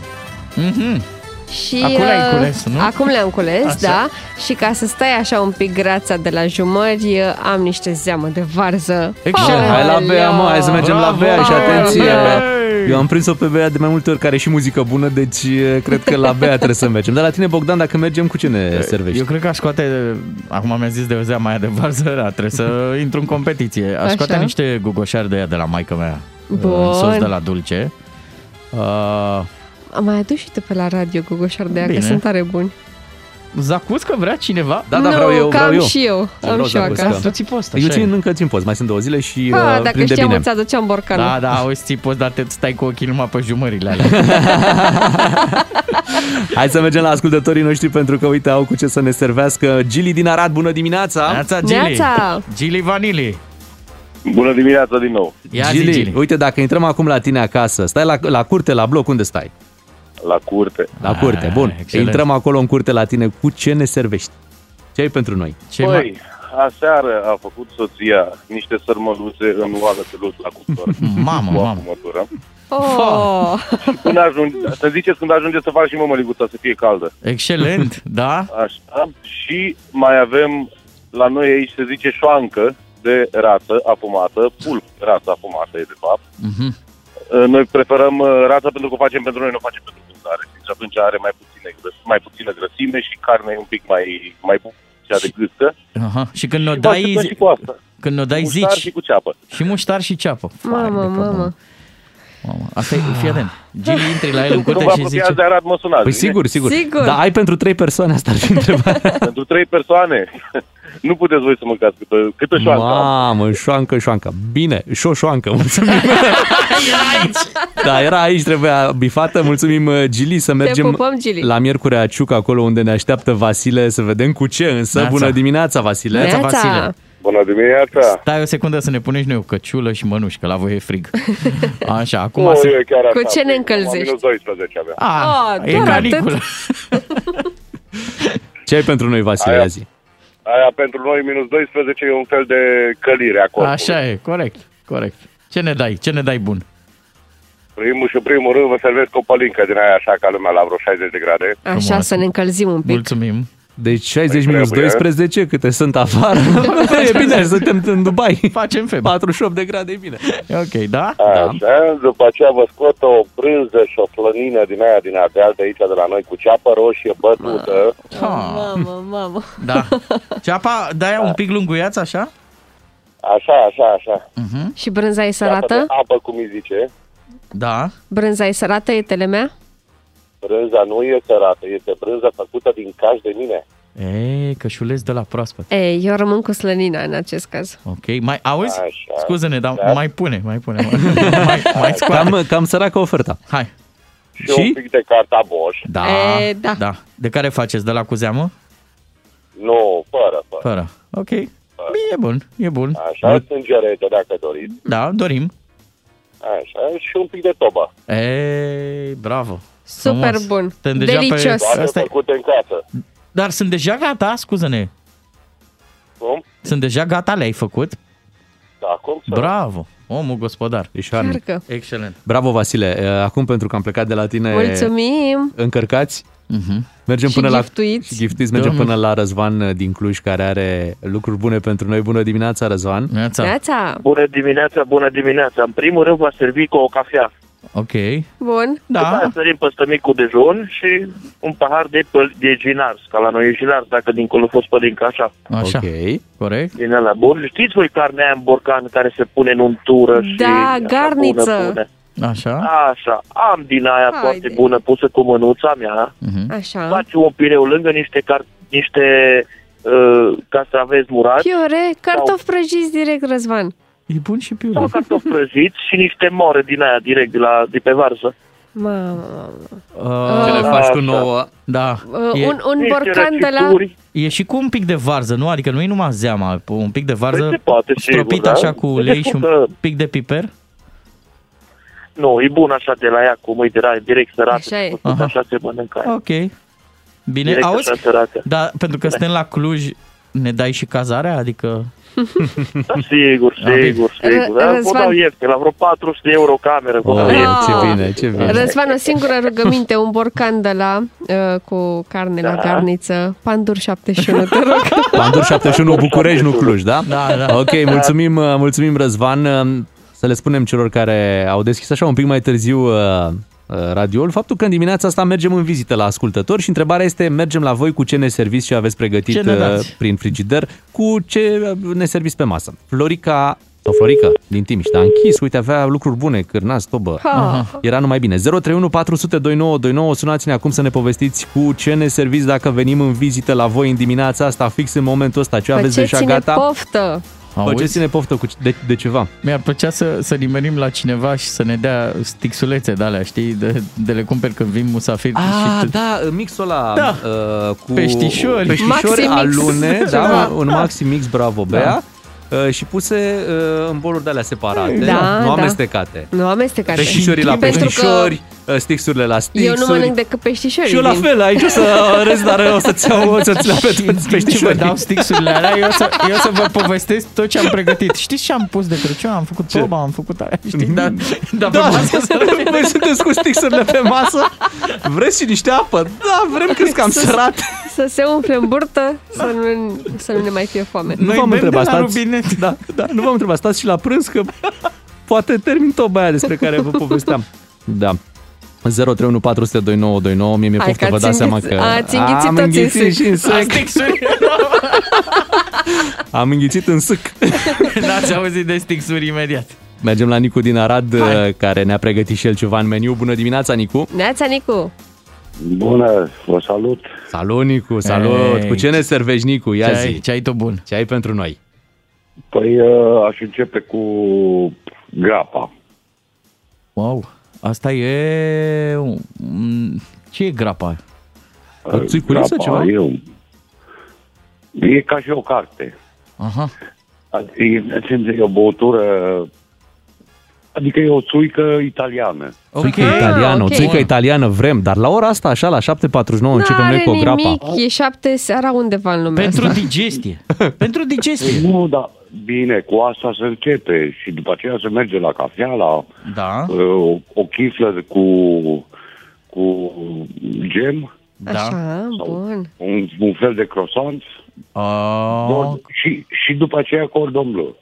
Mhm. Și, Acum le-ai uh, cules, nu? Acum le-am cules, Așa. da. Și ca să stai așa un pic grața de la jumări, uh, am niște zeamă de varză. Excelent. Hai la Bea, mă, hai să mergem la Bravo! Bea și atenție. Hey! Eu am prins-o pe Bea de mai multe ori, care e și muzică bună, deci e, cred că la Bea trebuie să mergem. Dar la tine, Bogdan, dacă mergem, cu ce ne servești? Eu cred că aș scoate, acum mi-a zis de o zeama aia de varză, da, trebuie să [LAUGHS] intru în competiție. Aș Așa. scoate niște gugoșari de aia de la maica mea. Bun. În sos de la dulce. Uh, Am mai adus și tu pe la radio Gogoșar de aia, că Bine. sunt tare buni. Zacuscă vrea cineva? Da, da, nu, vreau eu, că vreau am eu. și eu. Eu am vreau și eu zacuscă. acasă. Tu ții post, Eu așa țin e. încă țin post, mai sunt două zile și Ha, uh, dacă prinde știam, bine. îți aduceam borcanul. Da, da, auzi, ții post, dar te stai cu ochii numai pe jumările alea. [LAUGHS] Hai să mergem la ascultătorii noștri pentru că, uite, au cu ce să ne servească. Gili din Arad, bună dimineața! Neața, Gili. Neața! Gili Vanili. Bună dimineața din nou. Ia zi, Gili, Gili. uite, dacă intrăm acum la tine acasă, stai la, la curte, la bloc, unde stai? La curte. La Ah, curte, bun. excelent. Intrăm acolo în curte la tine, cu ce ne servești? Ce ai pentru noi? Ce Păi, mai... aseară a făcut soția niște sărmăluțe în oală de lut la cuptor. [LAUGHS] Mamă, cu mamă. afumătură. Oh, Când ajunge, să ziceți când ajunge să faci și mămăliguța să fie caldă. Excelent, [LAUGHS] da? Așa. Și mai avem, la noi aici se zice șoancă de rață afumată, pulp rață afumată e de fapt. Mhm. Noi preferăm uh, rața pentru că o facem pentru noi, nu o facem pentru vânzare. Și atunci are mai puține, grăs- mai puțină grăsime și carne e un pic mai, mai bună, cea de gâscă. Aha. Și când o Și dai, facem și cu asta. când o dai Muștar zici și cu ceapă. și muștar și ceapă. Vai mamă, de pământ. Mamă. Asta e, fii atent. Gili intri la el în curte Cumva și zice... puteați de Arad, mă sunați. Păi bine? sigur, sigur. Sigur. Dar ai pentru trei persoane, asta ar fi întrebarea. [LAUGHS] Pentru trei persoane. nu puteți voi să mâncați câtă, câtă șoancă am. Mamă, șoancă, șoancă. Bine, șoșoancă, mulțumim. era aici. Da, era aici, trebuia bifată. Mulțumim, uh, Gili, să mergem pupăm, Gili. la Miercurea Ciuc, acolo unde ne așteaptă Vasile, să vedem cu ce însă. Neața. Bună dimineața, Vasile. Neața. Vasile. Bună dimineața! Stai o secundă să ne punem și noi o căciulă și mănuși, că la voi e frig. [LAUGHS] Așa, acum Nu, să... e chiar Cu așa, ce ne e încălzești? Minus 12 avea. A, Ah, e doar caniculă. [LAUGHS] Ce ai pentru noi, Vasile, Aia. azi? Aia pentru noi minus 12 e un fel de călire a corpului. Așa e, corect, corect. Ce ne dai? Ce ne dai bun? Primul și primul rând vă servesc o pălincă din aia așa ca lumea la vreo 60 de grade. Așa, Frumos. să ne încălzim un pic. Mulțumim. Deci 60 Păi minus trebuie. 12, câte sunt afară? [LAUGHS] e bine, suntem în Dubai. Facem feb. 48 de grade, e bine. E ok, da? Da. Așa, după aceea vă scot o brânză și o flănină din aia din Ardeal de aici de la noi cu ceapă roșie bătută. Ah, Mamă, mamă. da. Ceapa, de-aia un pic lunguiață, așa? Așa, așa, așa. Și brânza e Ceapă de sărată? apă, cum îi zice. Da. Brânza e sărată, e telemea? Brânza nu e sărată, este brânza făcută din caș de mine. E, cășuleț de la proaspăt. Ei, eu rămân cu slănina în acest caz. Ok, mai auzi? Așa. Scuze-ne, dar Da. mai pune, mai pune. Mai, [LAUGHS] mai, mai scoate. Cam, cam săracă oferta. Hai. Și, Și? un pic de carta Bosch. Da, E, da. da. De care faceți? De la cu zeamă? Nu, fără, fără. Fără. Ok. Bine, e bun, e bun. Așa, sângerete dacă doriți. Da, dorim. Așa, și un pic de tobă. Ei, bravo. Super Frumos. bun. Suntem deja Delicios. Pe... Toate Asta e... făcute în casă. Dar sunt deja gata, scuză-ne. Cum? Sunt deja gata, le-ai făcut? Da, cum să... Bravo, omul gospodar. Ești harnic. Chiar că. Excelent. Bravo, Vasile. Uh, Acum, pentru că am plecat de la tine Mulțumim! încărcați, Uh-huh. mergem Și până la... giftuiți. Și giftuiți. Mergem Domnul. până la Răzvan uh, din Cluj, care are lucruri bune pentru noi. Bună dimineața, Răzvan. Neața. Neața! Bună dimineața, bună dimineața. În primul rând va servi cu o cafea. Ok. Bun. Da. Da. Sărim peste micul dejun și un pahar de, păl- de ginars, ca la noi e ginars, dacă dincolo a fost pălincă, așa. Așa. Ok. Corect. Din ăla bun. Știți voi carnea aia în borcan care se pune în untură și... Da, așa garniță. Bună, bună. Așa. Așa, am din aia Haide. foarte bună pusă cu mânuța mea. Mhm. Așa. Faci un pireu lângă niște, car- niște uh, castraveți murați Piure, cartofi prăjiți direct, Răzvan. E bun și piure. sau cartofi prăjiți și niște more din aia direct de, la, de pe varză. Mamă, mamă. Uh, Ce le Ah, faci cu așa. nouă? da. Uh, E, un, un Niște borcan de la... răcituri. e și cu un pic de varză, nu? Adică nu e numai zeama, un pic de varză Păi se poate, stropit sigur, da? așa cu Se ulei și un descurcă. pic de piper. Nu, e bun așa de la ea, cu mâini de la direct sărată. Așa e. făcut, Aha. Așa se mănâncă aia. Ok. Bine, Direct auzi? așa sărată. Da, pentru că suntem la Cluj, ne dai și cazarea? Adică... Da, sigur, sigur, sigur. Dar vă Răzvan. dau ieftin, la vreo 400 de euro cameră. Vă Oh, dau Ah. ieftin. ce bine, ce bine. Răzvan, o singură rugăminte, un borcan de la uh, cu carne la Da. garniță, pandur 71, te rog. [LAUGHS] Pandur 71 București, nu Cluj, da? Da, da. Ok, mulțumim, uh, mulțumim Răzvan. Uh, Să le spunem celor care au deschis așa un pic mai târziu uh, uh, radioul, faptul că în dimineața asta mergem în vizită la ascultători și întrebarea este, mergem la voi cu ce ne serviți și aveți pregătit Ce ne uh, dați? prin frigider, cu ce uh, ne serviți pe masă. Florica sau Florica din Timiș, a închis, uite, avea lucruri bune, cârnați, tobă. Ha. Era numai bine. 031 400 2929, sunați-ne acum să ne povestiți cu ce ne serviți dacă venim în vizită la voi în dimineața asta, fix în momentul ăsta, ce aveți deja Faceți-ne gata. poftă. Auzi? Faceți-ne poftă cu, de, de ceva. Mi-ar plăcea să, să nimerim la cineva și să ne dea stixulețe de alea, știi? De, de le cumperi când vin musafiri. Ah, și da, mixul ăla Da. uh, cu Peștișori. peștișori Maxi mix. alune, [LAUGHS] da, Da. un, un maxi mix, bravo, Bea. Da. Uh, și puse uh, în boluri de alea separate, Da, nu da. amestecate. Nu amestecate. Peștișorii la Pentru că peștișori, uh, stixurile la stixuri. Eu nu mănânc decât peștișori. Și eu la din- fel, aici o să [LAUGHS] râzi, dar o să-ți iau, o să-ți iau pe toți ce vă peștișorii. dau stixurile alea, eu să, eu să vă povestesc tot ce am pregătit. Știți ce am pus de Crăciun? Am făcut proba, am făcut aia, știi? Dar, dar Da, pe masă să le- voi sunteți cu stixurile pe masă? Vreți și niște apă? Da, vrem că cam sărat. Să se umfle în burtă, să nu, să nu ne mai fie foame. Nu Noi v-am bem de întrebat, la stați, robinet. da, da, nu v-am întrebat, stați și la prânz că poate termin toba aia despre care vă povesteam. Da. 031 400 2929, mie mi-e Hai poftă, că vă ați dați seama înghițit- că ați înghițit am toți în înghițit sâc. și în sâc. Stixuri. [LAUGHS] Am înghițit în sâc. [LAUGHS] N-ați auzit de stixuri imediat. Mergem la Nicu din Arad, Hai. care ne-a pregătit și el ceva în meniu. Bună dimineața, Nicu! Neața, Nicu! Bună, vă salut! Salut, Nicu, salut! Hey. Cu ce ne servești, Nicu? Ia ce zi! Ai, ce ai tu bun? Ce ai pentru noi? Păi uh, aș începe cu grapa. Wow! Asta e... Ce e grapa? O țuiculiță ceva? E, un... e ca și o carte. Aha. E, e o băutură Adică e o țuică italiană. Okay. Țuică italiană, okay. o țuică italiană vrem, dar la ora asta, așa, la 7.49, începem noi cu o grapa. nimic, e 7 seara undeva în lumea Pentru asta. digestie. Pentru digestie. Nu, da, bine, cu asta se începe și după aceea se merge la cafea, la da. uh, o, o chiflă cu, cu gem. Da. Așa, bun. Un, un fel de croissant. Uh... Și, și după aceea cordon bleu.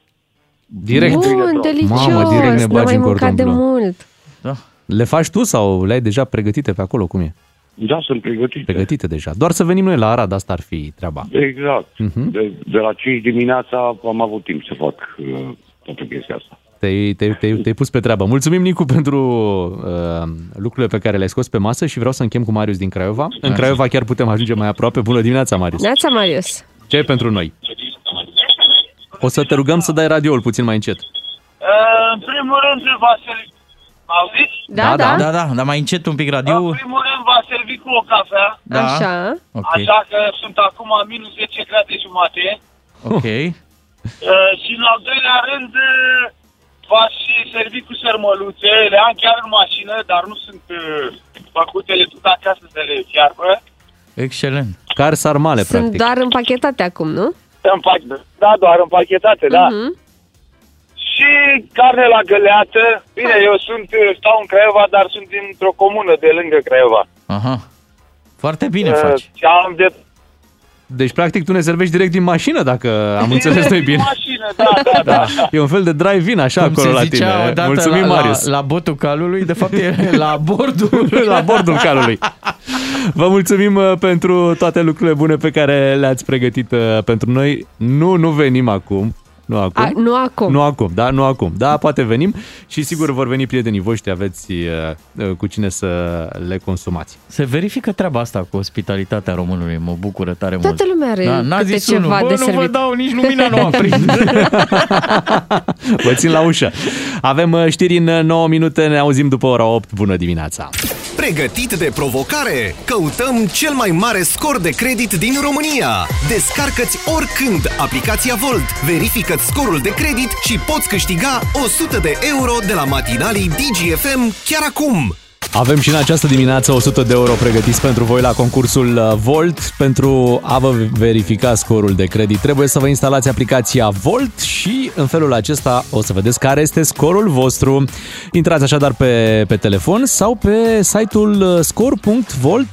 Direct. Bun, delicios. Mamă, direct ne bagi mai în mâncat cordon de bleu. mult. Da. Le faci tu sau le-ai deja pregătite pe acolo? Cum e? Da, sunt pregătite. Pregătite deja. Doar să venim noi la Arad, asta ar fi treaba. Exact. Mhm. De, de la 5 dimineața am avut timp să fac uh, toată chestia asta. Te-ai, te-ai, te-ai, te-ai pus pe treabă. Mulțumim, Nicu, pentru uh, lucrurile pe care le-ai scos pe masă și vreau să închem cu Marius din Craiova. În Craiova chiar putem ajunge mai aproape. Bună dimineața, Marius! Neața, Marius. Ce ai pentru noi? O să te rugăm să dai radioul puțin mai încet. Uh, în primul rând va servi... Auziți? Da, da. da, da, dar mai încet un pic radio. În primul rând va servi cu o cafea, Da. Așa. Ok. așa că sunt acum minus 10 grade jumate. Ok. [LAUGHS] Uh, și în al doilea rând uh, va și servi cu sărmăluțe. Le am chiar în mașină, dar nu sunt uh, făcute, le duc acasă să le fiarbă. Excelent. Car sarmale, Sunt practic. doar împachetate acum, nu? Împac- Da, doar împachetate, da. Mhm. Și carne la găleată. Bine, eu sunt, stau în Craiova, dar sunt dintr-o comună de lângă Craiova. Aha. Foarte bine Uh, faci. Și am de Deci, practic, tu ne servești direct din mașină, dacă am înțeles noi Direct din bine. mașină, da, da, [LAUGHS] da. da. E un fel de drive-in așa Cum acolo se la zicea tine. odată Mulțumim, la, Marius. La, la botul calului, de fapt e [LAUGHS] la bordul. [LAUGHS] la bordul calului. Vă mulțumim uh, pentru toate lucrurile bune pe care le-ați pregătit uh, pentru noi. Nu, nu venim acum. Nu acum. A, nu acum. Nu acum, da, nu acum. Da, poate venim și sigur vor veni prietenii voștri, aveți uh, uh, cu cine să le consumați. Se verifică treaba asta cu ospitalitatea românului. Mă bucură tare Toată mult. lumea are Da, n-a câte zis ceva unul, bă, de nu vă servit. dau nici lumina, nu aprind. [LAUGHS] Vă țin la ușă. Avem uh, știri în uh, 9 minute, ne auzim după ora 8. Bună dimineața! Pregătit de provocare? Căutăm cel mai mare scor de credit din România. Descarcă-ți oricând aplicația Volt, verifică scorul de credit și poți câștiga 100 de euro de la matinalii DGFM chiar acum. Avem și în această dimineață 100 de euro pregătiți pentru voi la concursul uh, Volt. Pentru a vă verifica scorul de credit trebuie să vă instalați aplicația Volt și în felul acesta o să vedeți care este scorul vostru. Intrați așadar pe, pe telefon sau pe site-ul uh, score.volt.ro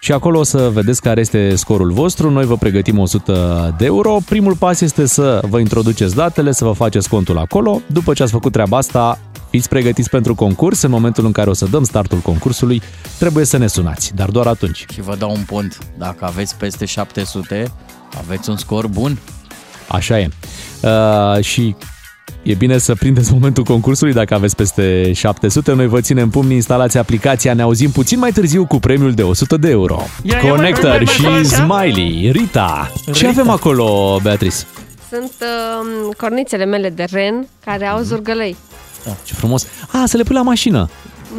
și acolo o să vedeți care este scorul vostru. Noi vă pregătim 100 de euro. Primul pas este să vă introduceți datele, să vă faceți contul acolo. După ce ați făcut treaba asta, fiți pregătiți pentru concurs. În momentul în care o să dăm startul concursului, trebuie să ne sunați, dar doar atunci. și vă dau un pont. Dacă aveți peste 700, aveți un scor bun. Așa e. Uh, și e bine să prindeți momentul concursului dacă aveți peste 700. Noi vă ținem pumni, instalați aplicația. Ne auzim puțin mai târziu cu premiul de 100 de euro. Ia, ia, Connector mai, mai, și mai, mai, mai, Smiley. Rita. Ce Rita. avem acolo, Beatrice? Sunt uh, cornițele mele de ren care au zurgălăi. Ce frumos. A, să le pui la mașină.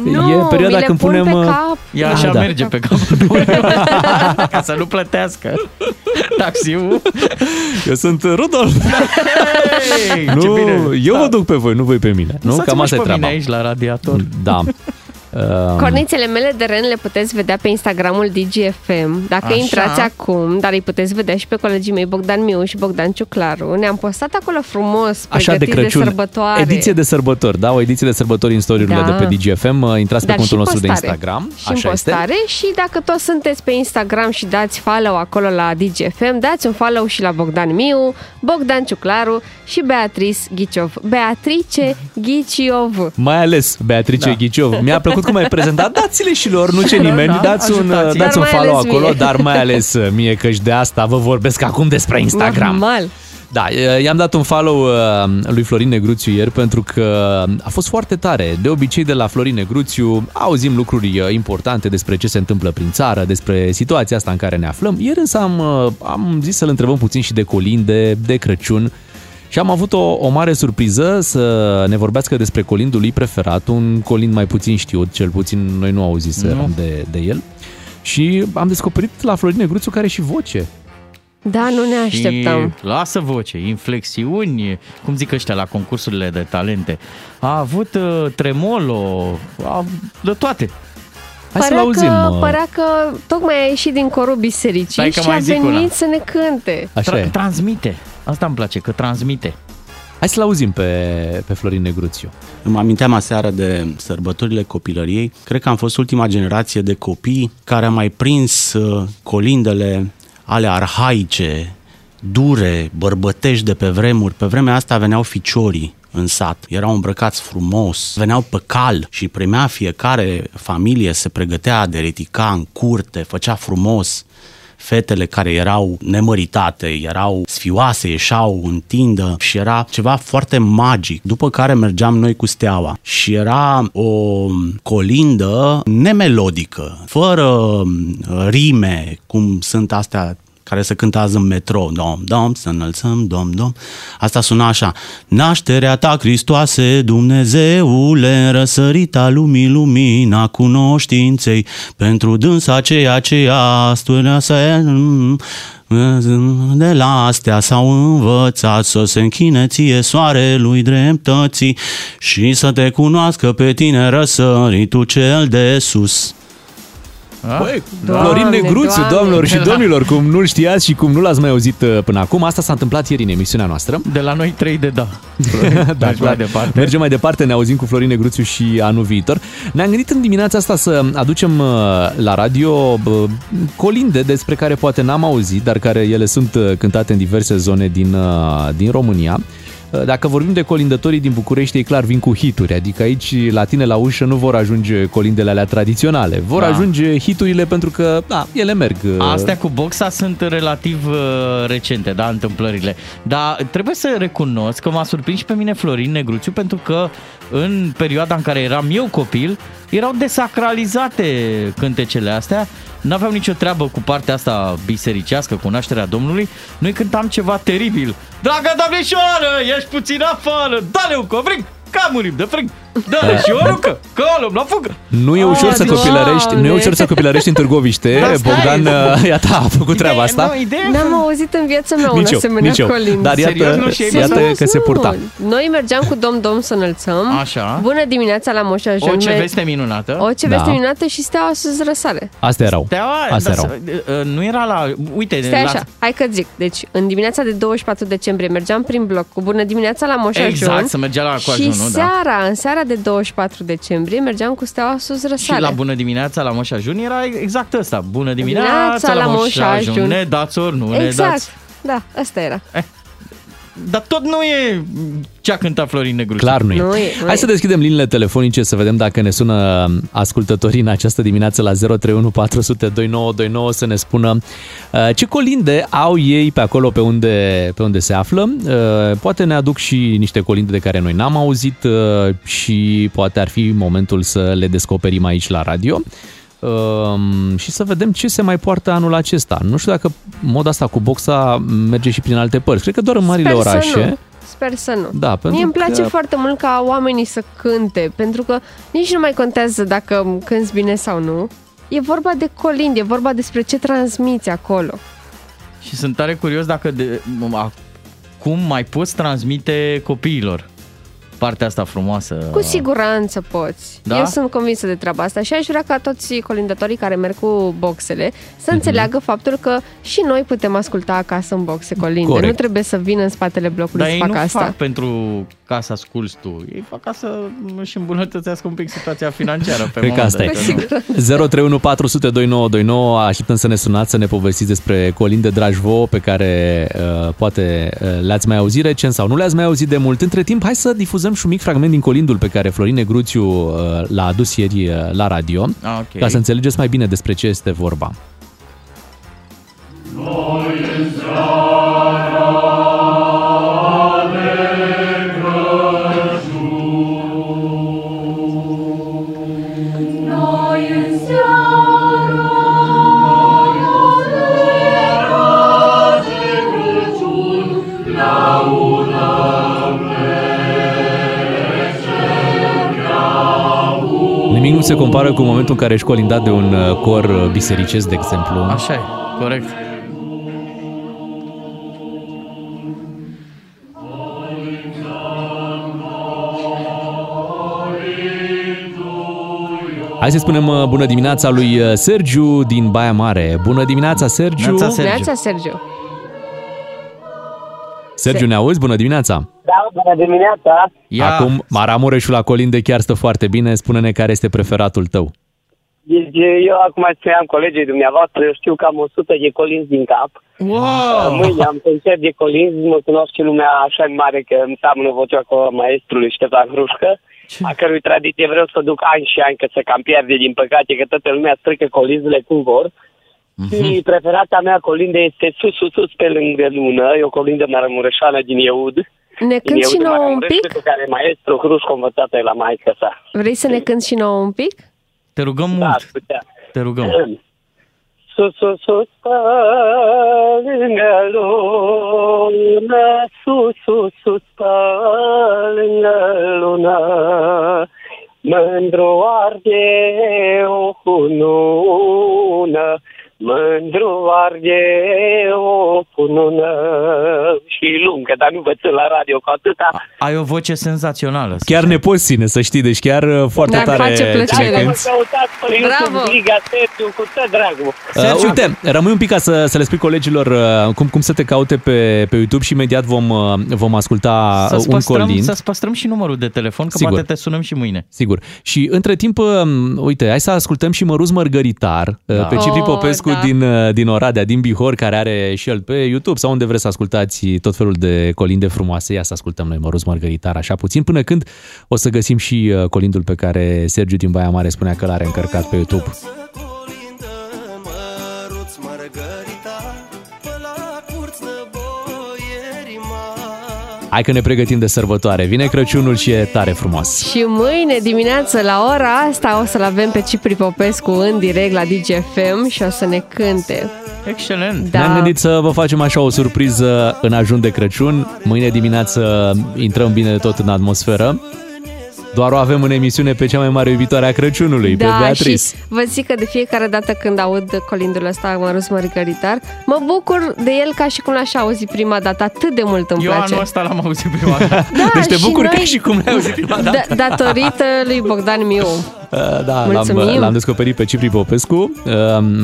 Nu, e perioada mi le când pun punem... pe uh, cap. Ea Ah, așa da. merge pe capul [LAUGHS] Ca să nu plătească taxiul. Eu sunt Rudolf. Hey, ce nu, bine. eu vă duc pe voi, nu voi pe mine. Nu, Lăsați-mă cam și asta e pe mine treaba. aici la radiator. Da. Um, Cornițele mele de ren le puteți vedea pe Instagramul DGFM. Dacă Așa. intrați acum, dar îi puteți vedea și pe colegii mei Bogdan Miu și Bogdan Ciuclaru. Ne-am postat acolo frumos, Așa de pregătit Crăciun. sărbătoare. Ediție de sărbători, da? O ediție de sărbători în story-urile Da. de pe DGFM. Uh, Intrați pe Dar contul și nostru de postare. Instagram. Și în Așa este. postare și dacă toți sunteți pe Instagram și dați follow acolo la DGFM, dați un follow și la Bogdan Miu, Bogdan Ciuclaru și Beatrice Ghiciov. Beatrice Ghiciov. Mai ales Beatrice da. Ghiciov. Mi-a plăcut cum ai prezentat. Dați-le și lor, nu ce nimeni. Da, dați un, ajutați-i. dați un Dar mai follow ales acolo, mie. dar mai ales mie, căci de asta vă vorbesc acum despre Instagram. Normal. Da, i-am dat un follow lui Florin Negruțiu ieri pentru că a fost foarte tare. De obicei de la Florin Negruțiu auzim lucruri importante despre ce se întâmplă prin țară, despre situația asta în care ne aflăm. Ieri însă am, am zis să-l întrebăm puțin și de colinde, de Crăciun. Și am avut o, o mare surpriză să ne vorbească despre colindul lui preferat, un colind mai puțin știut, cel puțin noi nu auzisem de, de el. Și am descoperit la Florin Negruțiu care și voce. Da, nu ne așteptam. Și lasă voce, inflexiuni, cum zic ăștia la concursurile de talente. A avut uh, tremolo, a, de toate. Hai părea să-l auzim. Că, părea că tocmai a ieșit din corul bisericii și a venit una. să ne cânte. Așa Tra- transmite. Asta îmi place, că transmite. Hai să-l auzim pe, pe Florin Negruțiu. Îmi aminteam aseară de sărbătorile copilăriei. Cred că am fost ultima generație de copii care a mai prins uh, colindele ale arhaice, dure, bărbătești de pe vremuri. Pe vremea asta veneau ficiorii în sat. Erau îmbrăcați frumos, veneau pe cal și primea fiecare familie, se pregătea de retica în curte, făcea frumos fetele care erau nemăritate, erau sfioase, ieșau în tindă și era ceva foarte magic. După care mergeam noi cu steaua și era o colindă nemelodică, fără rime, cum sunt astea care se cântează în metrou. Dom, dom, să înălțăm, dom, dom. Asta suna așa. Nașterea ta, Hristoase, Dumnezeule, răsărita lumii, lumina cunoștinței, pentru dânsa ceea ce astfel să de la astea s-au învățat să se închine ție soarelui dreptății și să te cunoască pe tine răsăritul cel de sus. Băi, Florin Negruțiu, doamnelor și domnilor, cum nu-l știați și cum nu l-ați mai auzit uh, până acum, asta s-a întâmplat ieri în emisiunea noastră. De la noi 3 de da. [LAUGHS] da Mergem mai departe. Mergem mai departe, ne auzim cu Florin Negruțiu și anul viitor. Ne-am gândit în dimineața asta să aducem uh, la radio uh, colinde despre care poate n-am auzit, dar care ele sunt cântate în diverse zone din, din România. Uh, dacă vorbim de colindătorii din București, ei clar vin cu hituri, adică aici la tine la ușă nu vor ajunge colindele alea tradiționale, vor da. ajunge hiturile pentru că, da, ele merg. Uh. Astea cu boxa sunt relativ uh, recente, da, întâmplările. Dar trebuie să recunosc că m-a surprins și pe mine Florin Negruțiu pentru că în perioada în care eram eu copil, erau desacralizate cântecele astea, n-aveau nicio treabă cu partea asta bisericească, cu nașterea Domnului. Noi cântam ceva teribil. Dragă domnișoară, ești puțin afară, dă-le un covrig, ca murim de frig. Da, și o rucă, că o la fugă. Nu e ușor să copilărești, nu e ușor să copilărești în Târgoviște. Da, Bogdan, uh, iată, a făcut treaba asta. N-am auzit în viața mea un asemenea colin. Dar iată, Serios, iată că se purta. Noi mergeam cu Dom Dom să înălțăm. Așa. Bună dimineața la Moșa John. O ce veste minunată. O ce veste da. minunată și steaua sus răsare. Astea erau. Steaua, Astea erau. Uh, nu era la... Uite, Stai așa, hai că zic. Deci, în dimineața de 24 decembrie mergeam prin bloc cu Bună dimineața la Moșa Exact, să mergea la Și seara, în seara de 24 decembrie mergeam cu steaua sus răsare. Și la bună dimineața la Moș Ajun era exact ăsta. Bună dimineața, dimineața la, la Moș Ajun. Ne dați ori nu exact. ne dați. Da, asta era. Eh. Dar tot nu e ce a cântat Florin Negruțiu. Clar nu e. Nu e nu Hai e. să deschidem liniile telefonice să vedem dacă ne sună ascultătorii în această dimineață la 031 400 2929 să ne spună uh, ce colinde au ei pe acolo pe unde, pe unde se află. Uh, poate ne aduc și niște colinde de care noi n-am auzit uh, și poate ar fi momentul să le descoperim aici la radio um, și să vedem ce se mai poartă anul acesta. Nu știu dacă moda asta cu boxa merge și prin alte părți. Cred că doar în marile Sper orașe. Să nu. Sper să nu. Da, pentru Mie îmi place că... foarte mult ca oamenii să cânte, pentru că nici nu mai contează dacă cânți bine sau nu. E vorba de colind, e vorba despre ce transmiți acolo. Și sunt tare curios dacă de, cum mai poți transmite copiilor partea asta frumoasă. Cu siguranță poți. Da? Eu sunt convinsă de treaba asta și aș vrea ca toți colindătorii care merg cu boxele să uh-huh. înțeleagă faptul că și noi putem asculta acasă în boxe colinde. Corect. Nu trebuie să vină în spatele blocului Dar să facă nu asta. fac pentru ca să asculti tu. Ei fac ca să își îmbunătățească un pic situația financiară pe Cred că asta e. 031 400 2929 așteptăm să ne sunați să ne povestiți despre colinde dragi vouă pe care uh, poate uh, le-ați mai auzit recent sau nu le-ați mai auzit de mult. Între timp, hai să difuzăm și un mic fragment din colindul pe care Florin Negruțiu uh, l-a adus ieri uh, la radio, Ah, ok. ca să înțelegeți mai bine despre ce este vorba. Noi în seara se compară cu momentul în care ești colindat de un uh, cor uh, bisericesc, de exemplu. Așa e, corect. Hai să spunem uh, bună dimineața lui Sergiu din Baia Mare. Bună dimineața, Sergiu! Bună dimineața, Sergiu! Sergiu, ne auzi? Bună dimineața! Da, bună dimineața! Ia. Acum, Maramureșul la Colinde chiar stă foarte bine. Spune-ne care este preferatul tău. Deci, eu acum spuneam colegii dumneavoastră, eu știu că am 100 de colinzi din cap. Wow! Mâine am concert de colinzi, mă cunosc și lumea așa mare că îmi seamănă vocea cu maestrului Ștefan Hrușcă, a cărui tradiție vreau să duc ani și ani, că se cam pierde din păcate, că toată lumea strică colinzile cum vor. Mhm. Și preferata mea colindă este sus, sus, sus pe lângă lună, e o colindă maramureșană din Eud. Ne Din cânti și Eud nouă un Maramureș, pic? Pe care maestru Hrușcă învățată la maică sa. Vrei să ne cânti și nouă un pic? Te rugăm Da, mult. putea. Te rugăm. [CLEARS THROAT] Sus, sus, sus, pe lângă lună, sus, sus, sus, pe lângă lună, mândru arde o cunună, mândru arde o cunună și lungă, dar nu vă țin la radio cu atâta. Ai o voce senzațională. să Chiar ne poți ține, să știi, deci chiar uh, foarte Ne-ar tare face ce plăcere. ne Dacă mă cânti. căutați pe Bravo! YouTube, Liga Sergiu, cu tot dragul. Uh, uite, rămâi un pic ca să, să le spui colegilor uh, cum, cum să te caute pe, pe YouTube și imediat vom, uh, vom asculta Să-ți un păstrăm, colind. să-ți păstrăm și numărul de telefon, că Sigur. poate te sunăm și mâine. Sigur. Și între timp, um, uite, hai să ascultăm și Măruz Mărgăritar da. pe Cipri Oh, Popescu da. din, uh, din Oradea, din Bihor, care are și el pe YouTube sau unde vreți să ascultați tot felul de colinde frumoase. Ia să ascultăm noi Măruz Mărgăritar așa puțin, până când o să găsim și uh, colindul pe care Sergiu din Baia Mare spunea că l-are încărcat pe YouTube. Hai că ne pregătim de sărbătoare. Vine Crăciunul și e tare frumos. Și mâine dimineață la ora asta o să-l avem pe Cipri Popescu în direct la DGFM și o să ne cânte. Excelent! Da. Ne-am gândit să vă facem așa o surpriză în ajun de Crăciun. Mâine dimineață intrăm bine de tot în atmosferă. Doar o avem în emisiune pe cea mai mare iubitoare a Crăciunului, pe Da, Beatrice. și vă zic că de fiecare dată când aud colindul ăsta, Mărus Mărgăritar, mă bucur de el ca și cum l-aș auzi prima dată. Atât de mult îmi Eu place. anul ăsta l-am auzit prima [LAUGHS] dată. Da, Deci te și bucuri noi- ca și cum l-ai auzit prima dată. Da, datorită lui Bogdan Miu. Uh, Da, l-am, Mulțumim. l-am descoperit pe Cipri Popescu. Uh,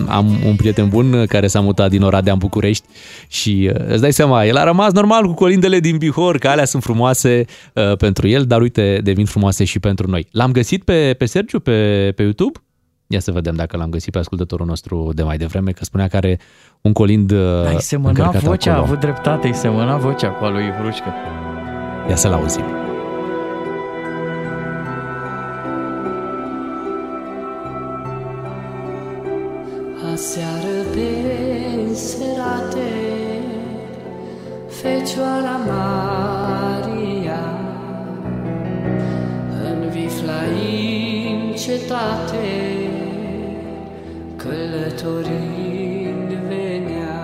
Am un prieten bun care s-a mutat din Oradea în București și uh, îți dai seama, el a rămas normal cu colindele din Bihor, că alea sunt frumoase uh, pentru el, dar uite, devin frumoase și pentru noi. L-am găsit pe, pe Sergiu pe, pe YouTube? Ia să vedem dacă l-am găsit pe ascultătorul nostru de mai devreme, că spunea că are un colind uh, Dar îi semăna încărcat vocea, a acolo. avut dreptate, îi semăna vocea cu a lui Hrușcă. Ia să-l auzim. Aseară pe serate Fecioara Maria În Viflaim cetate Călătorind venea.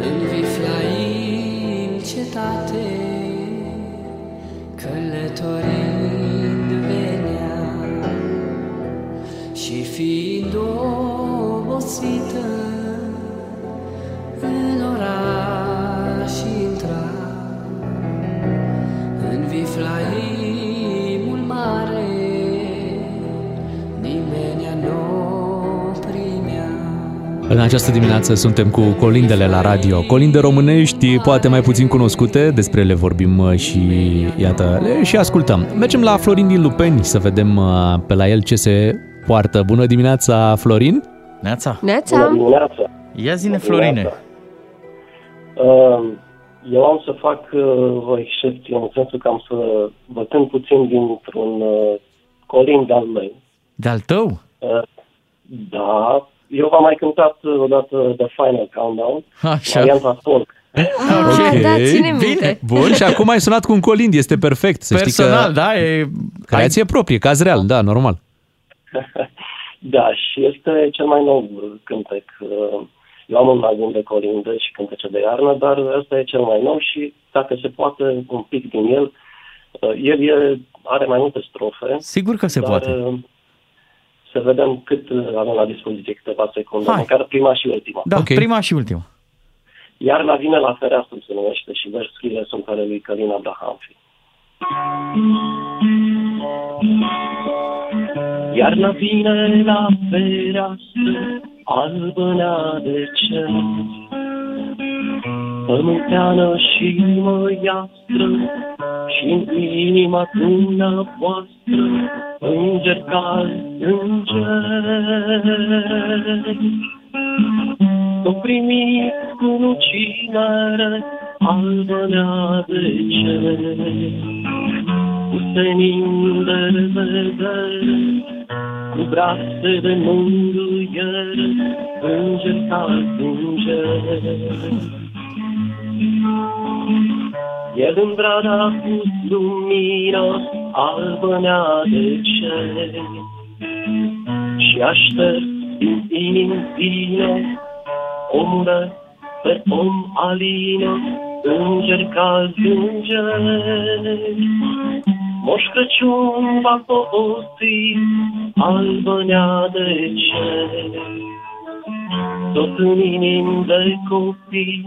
În Viflaim cetate Călătorind și fiind obosită în oraș intra în Viflaimul mare nimeni nu primea În această dimineață suntem cu colindele la radio. Colinde românești, poate mai puțin cunoscute, despre ele vorbim uh, și iată, le și ascultăm. Mergem la Florin din Lupeni să vedem uh, pe la el ce se poartă. Bună dimineața, Florin! Neața! Neața! dimineața! Ia zine, Florine! Uh, Eu am să fac uh, o excepție, în sensul că am să vă cânt puțin dintr-un uh, colind al meu. De-al tău? Uh, Da, eu v-am mai cântat uh, odată The Final Countdown, Așa. varianta folk. [LAUGHS] Ah, da, ține minte. Bun, și acum ai sunat cu un colind, este perfect. Să Personal, știi că da, e... Creație proprie, caz real, da, normal. [LAUGHS] Da, și este cel mai nou cântec. Uh, Eu am un album de colindă și cântece de iarnă, dar ăsta e cel mai nou și dacă se poate un pic din el, uh, el e, are mai multe strofe. Sigur că se dar, poate. uh, Să vedem cât uh, avem la dispoziție, câteva secunde, Hai. măcar prima și ultima. Da, okay. prima și ultima. Iarna vine la fereastră se numește și versurile sunt ale lui Călin Abrahamfi. Iarna vine la fereastră, albă de cer. Pământeană și măiastră, și în inima dumneavoastră, înger cald, înger. Să primiți cu lucinare albă de cer, cu senin de revedere, cu brațe de mângâiere, înger cald, înger. El în brada cu lumină albă de cer, și aștept din inim vine, omule, pe om alină, înger ca înger. Moș Crăciun va folosi albănea de cer. Tot în inim de copii,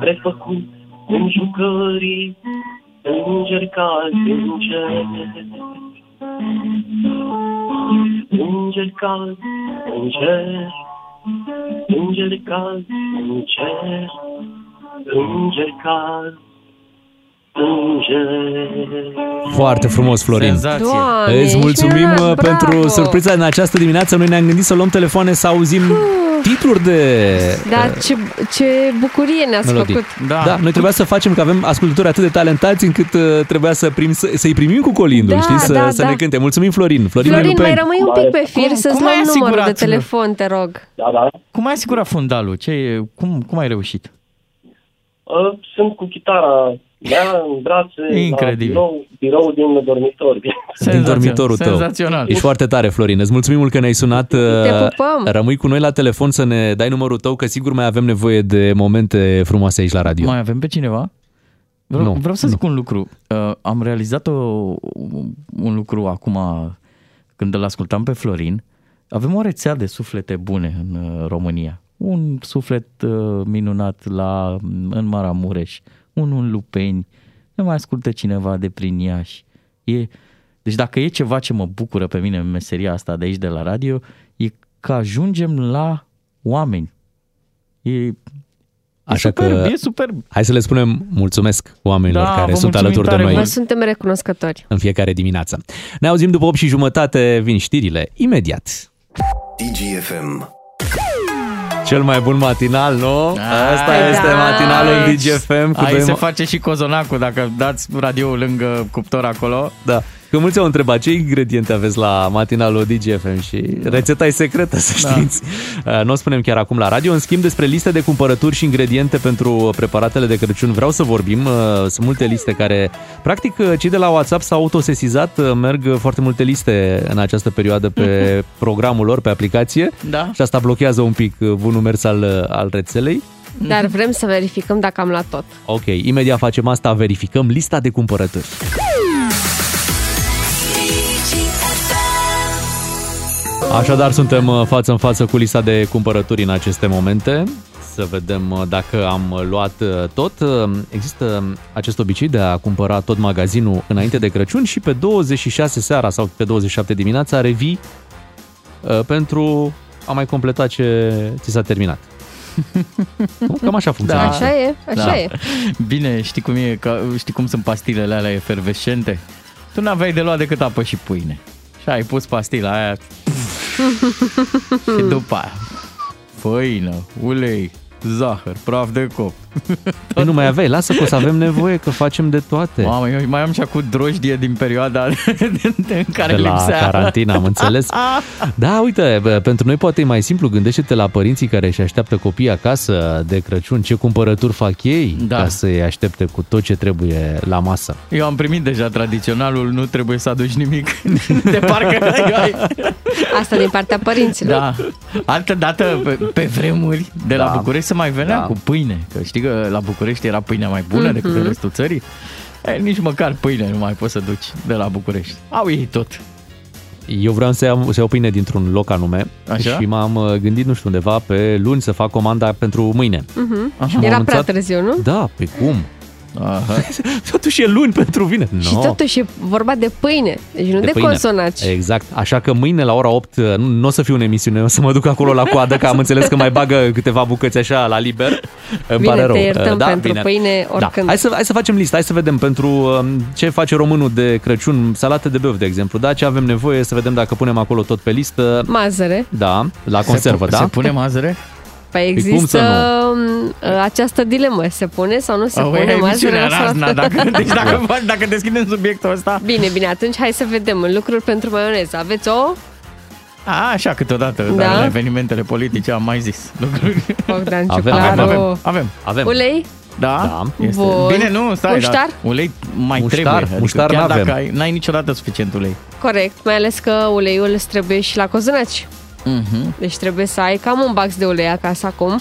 prefăcut cum jucării, înger ca înger. Înger cald, înger, înger cald, înger, înger cald, înger. Foarte frumos, Florin. Senzație. Doamne, Îți mulțumim ești minunat, pentru bravo! surpriza în această dimineață. Noi ne-am gândit să luăm telefoane să auzim titluri de Da, ce, ce bucurie ne-ați melodii. făcut. Da. da, noi trebuia să facem că avem ascultători atât de talentați încât uh, trebuia să prim, să, să-i primim cu colindul, Da, știi, să, da, să da. ne cânte. Mulțumim, Florin. Florin, Florin, Lupeni. mai rămâi un pic pe fir Cum- să-ți cum luăm ai numărul de asigurat? telefon, te rog. Da, da. Cum ai asigurat fundalul? Ce, e- cum, cum ai reușit? Uh, Sunt cu chitara mea în brațe, Incredibil. la birou, birou din dormitor. din dormitorul tău. senzațional. Ești foarte tare, Florin. Îți mulțumim mult că ne-ai sunat. Te Uh, pupăm. Rămâi cu noi la telefon să ne dai numărul tău, că sigur mai avem nevoie de momente frumoase aici la radio. Mai avem pe cineva? Vreau, Nu, vreau să zic un lucru. Uh, am realizat o, un lucru acum când îl ascultam pe Florin. Avem o rețea de suflete bune în uh, România. Un suflet uh, minunat la, în Maramureș, unul în Lupeni, ne mai ascultă cineva de prin Iași. E, deci dacă e ceva ce mă bucură pe mine în meseria asta de aici de la radio, e că ajungem la oameni. E, e Așa superb, că e superb. hai să le spunem mulțumesc oamenilor Da, care vă sunt mulțumim alături de tare noi Vă suntem recunoscători. în fiecare dimineață. Ne auzim după 8 și jumătate, vin știrile imediat. DGFM. Cel mai bun matinal, nu? Asta Ai, este da. matinalul Aici- DGFM cu Aici doi se ma- face și cozonacul dacă dați radioul lângă cuptor acolo. Da. Că mulți au întrebat ce ingrediente aveți la matinalul DGFM și rețeta e secretă, să Da. știți. Uh, Nu o spunem chiar acum la radio. În schimb, despre liste de cumpărături și ingrediente pentru preparatele de Crăciun vreau să vorbim. Uh, Sunt multe liste care, practic, uh, cei de la WhatsApp s-au autosesizat. uh, Merg foarte multe liste în această perioadă pe programul lor, pe aplicație. Da. Și asta blochează un pic uh, bunul mers al, uh, al rețelei. Dar vrem să verificăm dacă am luat tot. Ok, imediat facem asta, verificăm lista de cumpărături. Așadar, suntem uh, față în față cu lista de cumpărături în aceste momente. Să vedem uh, dacă am uh, luat uh, tot. Uh, Există acest obicei de a cumpăra tot magazinul înainte de Crăciun și pe 26 seara sau pe 27 dimineața revii uh, pentru a mai completa ce ți s-a terminat. Nu? Cam așa funcționează. Așa e, așa e. Bine, știi cum e, că, știi cum sunt pastilele alea efervescente? Tu n-aveai de luat decât apă și pâine. Și ai pus pastila aia [LAUGHS] și după aia făină, ulei, zahăr, praf de copt, [LAUGHS] Păi nu mai aveai, lasă că o să avem nevoie, că facem de toate. Mamă, eu mai am și acum drojdie din perioada [LAUGHS] în care de la lipsea. carantină, am înțeles. [LAUGHS] Da, uite, bă, pentru noi poate e mai simplu. Gândește-te la părinții care își așteaptă copiii acasă de Crăciun, ce cumpărături fac ei Da. ca să-i aștepte cu tot ce trebuie la masă. Eu am primit deja tradiționalul, nu trebuie să aduci nimic. De parcă ai... Asta din partea părinților. Da. Altă dată, pe, pe vremuri, de la Da. București se mai venea Da. cu pâine. Că știi că la București era pâinea mai bună decât Mhm. în restul țării. E, nici măcar pâine nu mai poți să duci de la București. Au ei tot. Eu vreau să iau, să iau pâine dintr-un loc anume Așa? și m-am uh, gândit, nu știu undeva, pe luni să fac comanda pentru mâine. Mhm. Așa. M-am Era prea anunțat- târziu, nu? Da, pe cum? Aha. [LAUGHS] Totuși e luni pentru vineri. Și No. totuși e vorba de pâine, deci nu de, pâine. consonaci. Exact. Așa că mâine la ora 8 nu, nu o să fiu în emisiune, o să mă duc acolo la coadă, că am înțeles că mai bagă câteva bucăți așa la liber. Îmi Bine, pare rău. te iertăm Da, pentru bine. pâine Da. oricând. Hai, să, hai să facem lista, hai să vedem pentru um, ce face românul de Crăciun, salate de băuf, de exemplu. Da, ce avem nevoie, să vedem dacă punem acolo tot pe listă. Mazăre. Da, la conservă, se, da? Se pune mazăre? Păi cum să există uh, această dilemă, se pune sau nu se Au, pune e emisiunea mazăre? sau- razna, dacă, deci dacă, dacă deschidem subiectul ăsta... Bine, bine, atunci hai să vedem lucruri pentru maioneză. Aveți o? A, așa câteodată, Da? dar la evenimentele politice am mai zis lucruri. Bogdan Avem, Ciuclaru. avem, avem, avem. Avem. Ulei? Da? Da. Este. Bun. Bine, nu, stai, Muștar? dar ulei mai Muștar, trebuie. Adică muștar chiar n-avem. dacă ai, n-ai niciodată suficient ulei. Corect, mai ales că uleiul îți trebuie și la cozonaci. Mhm. Deci trebuie să ai cam un bax de ulei acasă acum.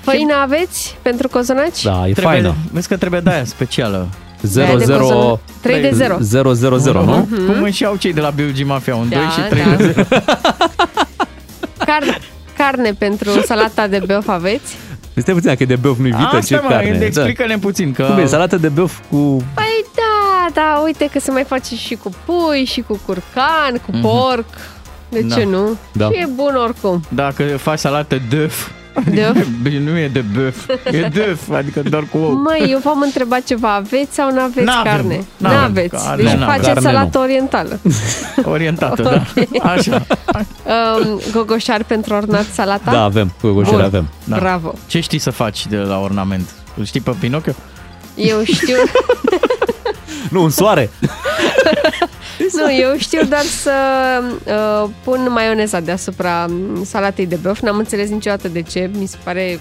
Făină aveți pentru cozonaci? Da, e Trebuie, faină. Vezi că trebuie de aia specială. 0 de 0 cozon- trei de zero. 0 0 0, nu? Mhm. Cum își iau cei de la Belgi Mafia, un Da, 2 și 3 da. de 0. Car- carne pentru salata de beof aveți? Stai puțin, că e de băuf, nu-i vită, Asta, ce mă, carne. explică-ne puțin că... Cum e, salată de băuf cu... Păi da, da, uite că se mai face și cu pui, și cu curcan, cu porc. De Da. ce nu? Da. Și e bun oricum. Dacă faci salată dăf, Dăf? [LAUGHS] nu e de băf, e dăf, adică doar cu ou. Măi, eu v-am întrebat ceva, aveți sau nu aveți N-avem, carne? n-avem N-aveți. carne, Deci n-avem. faceți Carne salată orientală. [LAUGHS] Orientată, da. [LAUGHS] Așa. Um, gogoșar pentru ornat salata? Da, avem, cu goșele Bun. avem. Da. Bravo. Ce știi să faci de la ornament? Îl știi pe Pinocchio? Eu știu, Nu, în soare. Nu, eu știu doar să uh, pun maioneza deasupra mm, salatei de băf. N-am înțeles niciodată de ce, mi se pare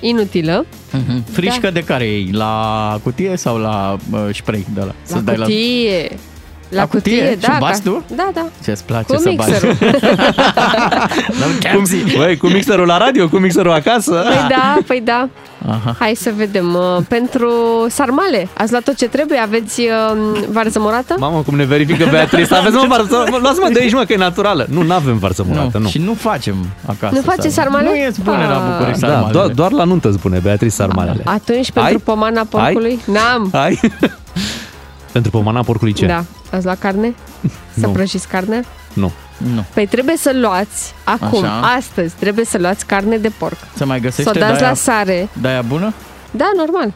inutilă. Mhm. Frișcă de care ei? La cutie sau la uh, spray de la? La cutie. La, La cutie? cutie, Și da. bați ca- tu? Da, da. Ce-ți place Cu să bați? mixerul. [LAUGHS] Cum, băi, cu mixerul la radio, cu mixerul acasă. Păi da, păi da. Aha. Hai să vedem. Uh, Pentru sarmale, ați luat tot ce trebuie? Aveți uh, varză morată? Mamă, cum ne verifică Beatrice. Aveți mă varză, mă, luați-mă de aici, mă, că e naturală. Nu, n-avem varză morată, nu. Și nu facem acasă. Nu faceți sarmale? Nu e bune la Ah. București Da, sarmalele. doar, doar la nuntă spune Beatrice sarmalele. Atunci, pentru Ai? pomana porcului? N-am. Ai? [LAUGHS] Pentru pomana porcului ce? Da. Ați luat carne? Să [LAUGHS] Nu. prăjiți carne? Nu. Nu. Păi trebuie să luați, acum, Așa. astăzi, trebuie să luați carne de porc. Se mai Să găsește o dați de-aia, la sare. de-aia bună? Da, normal.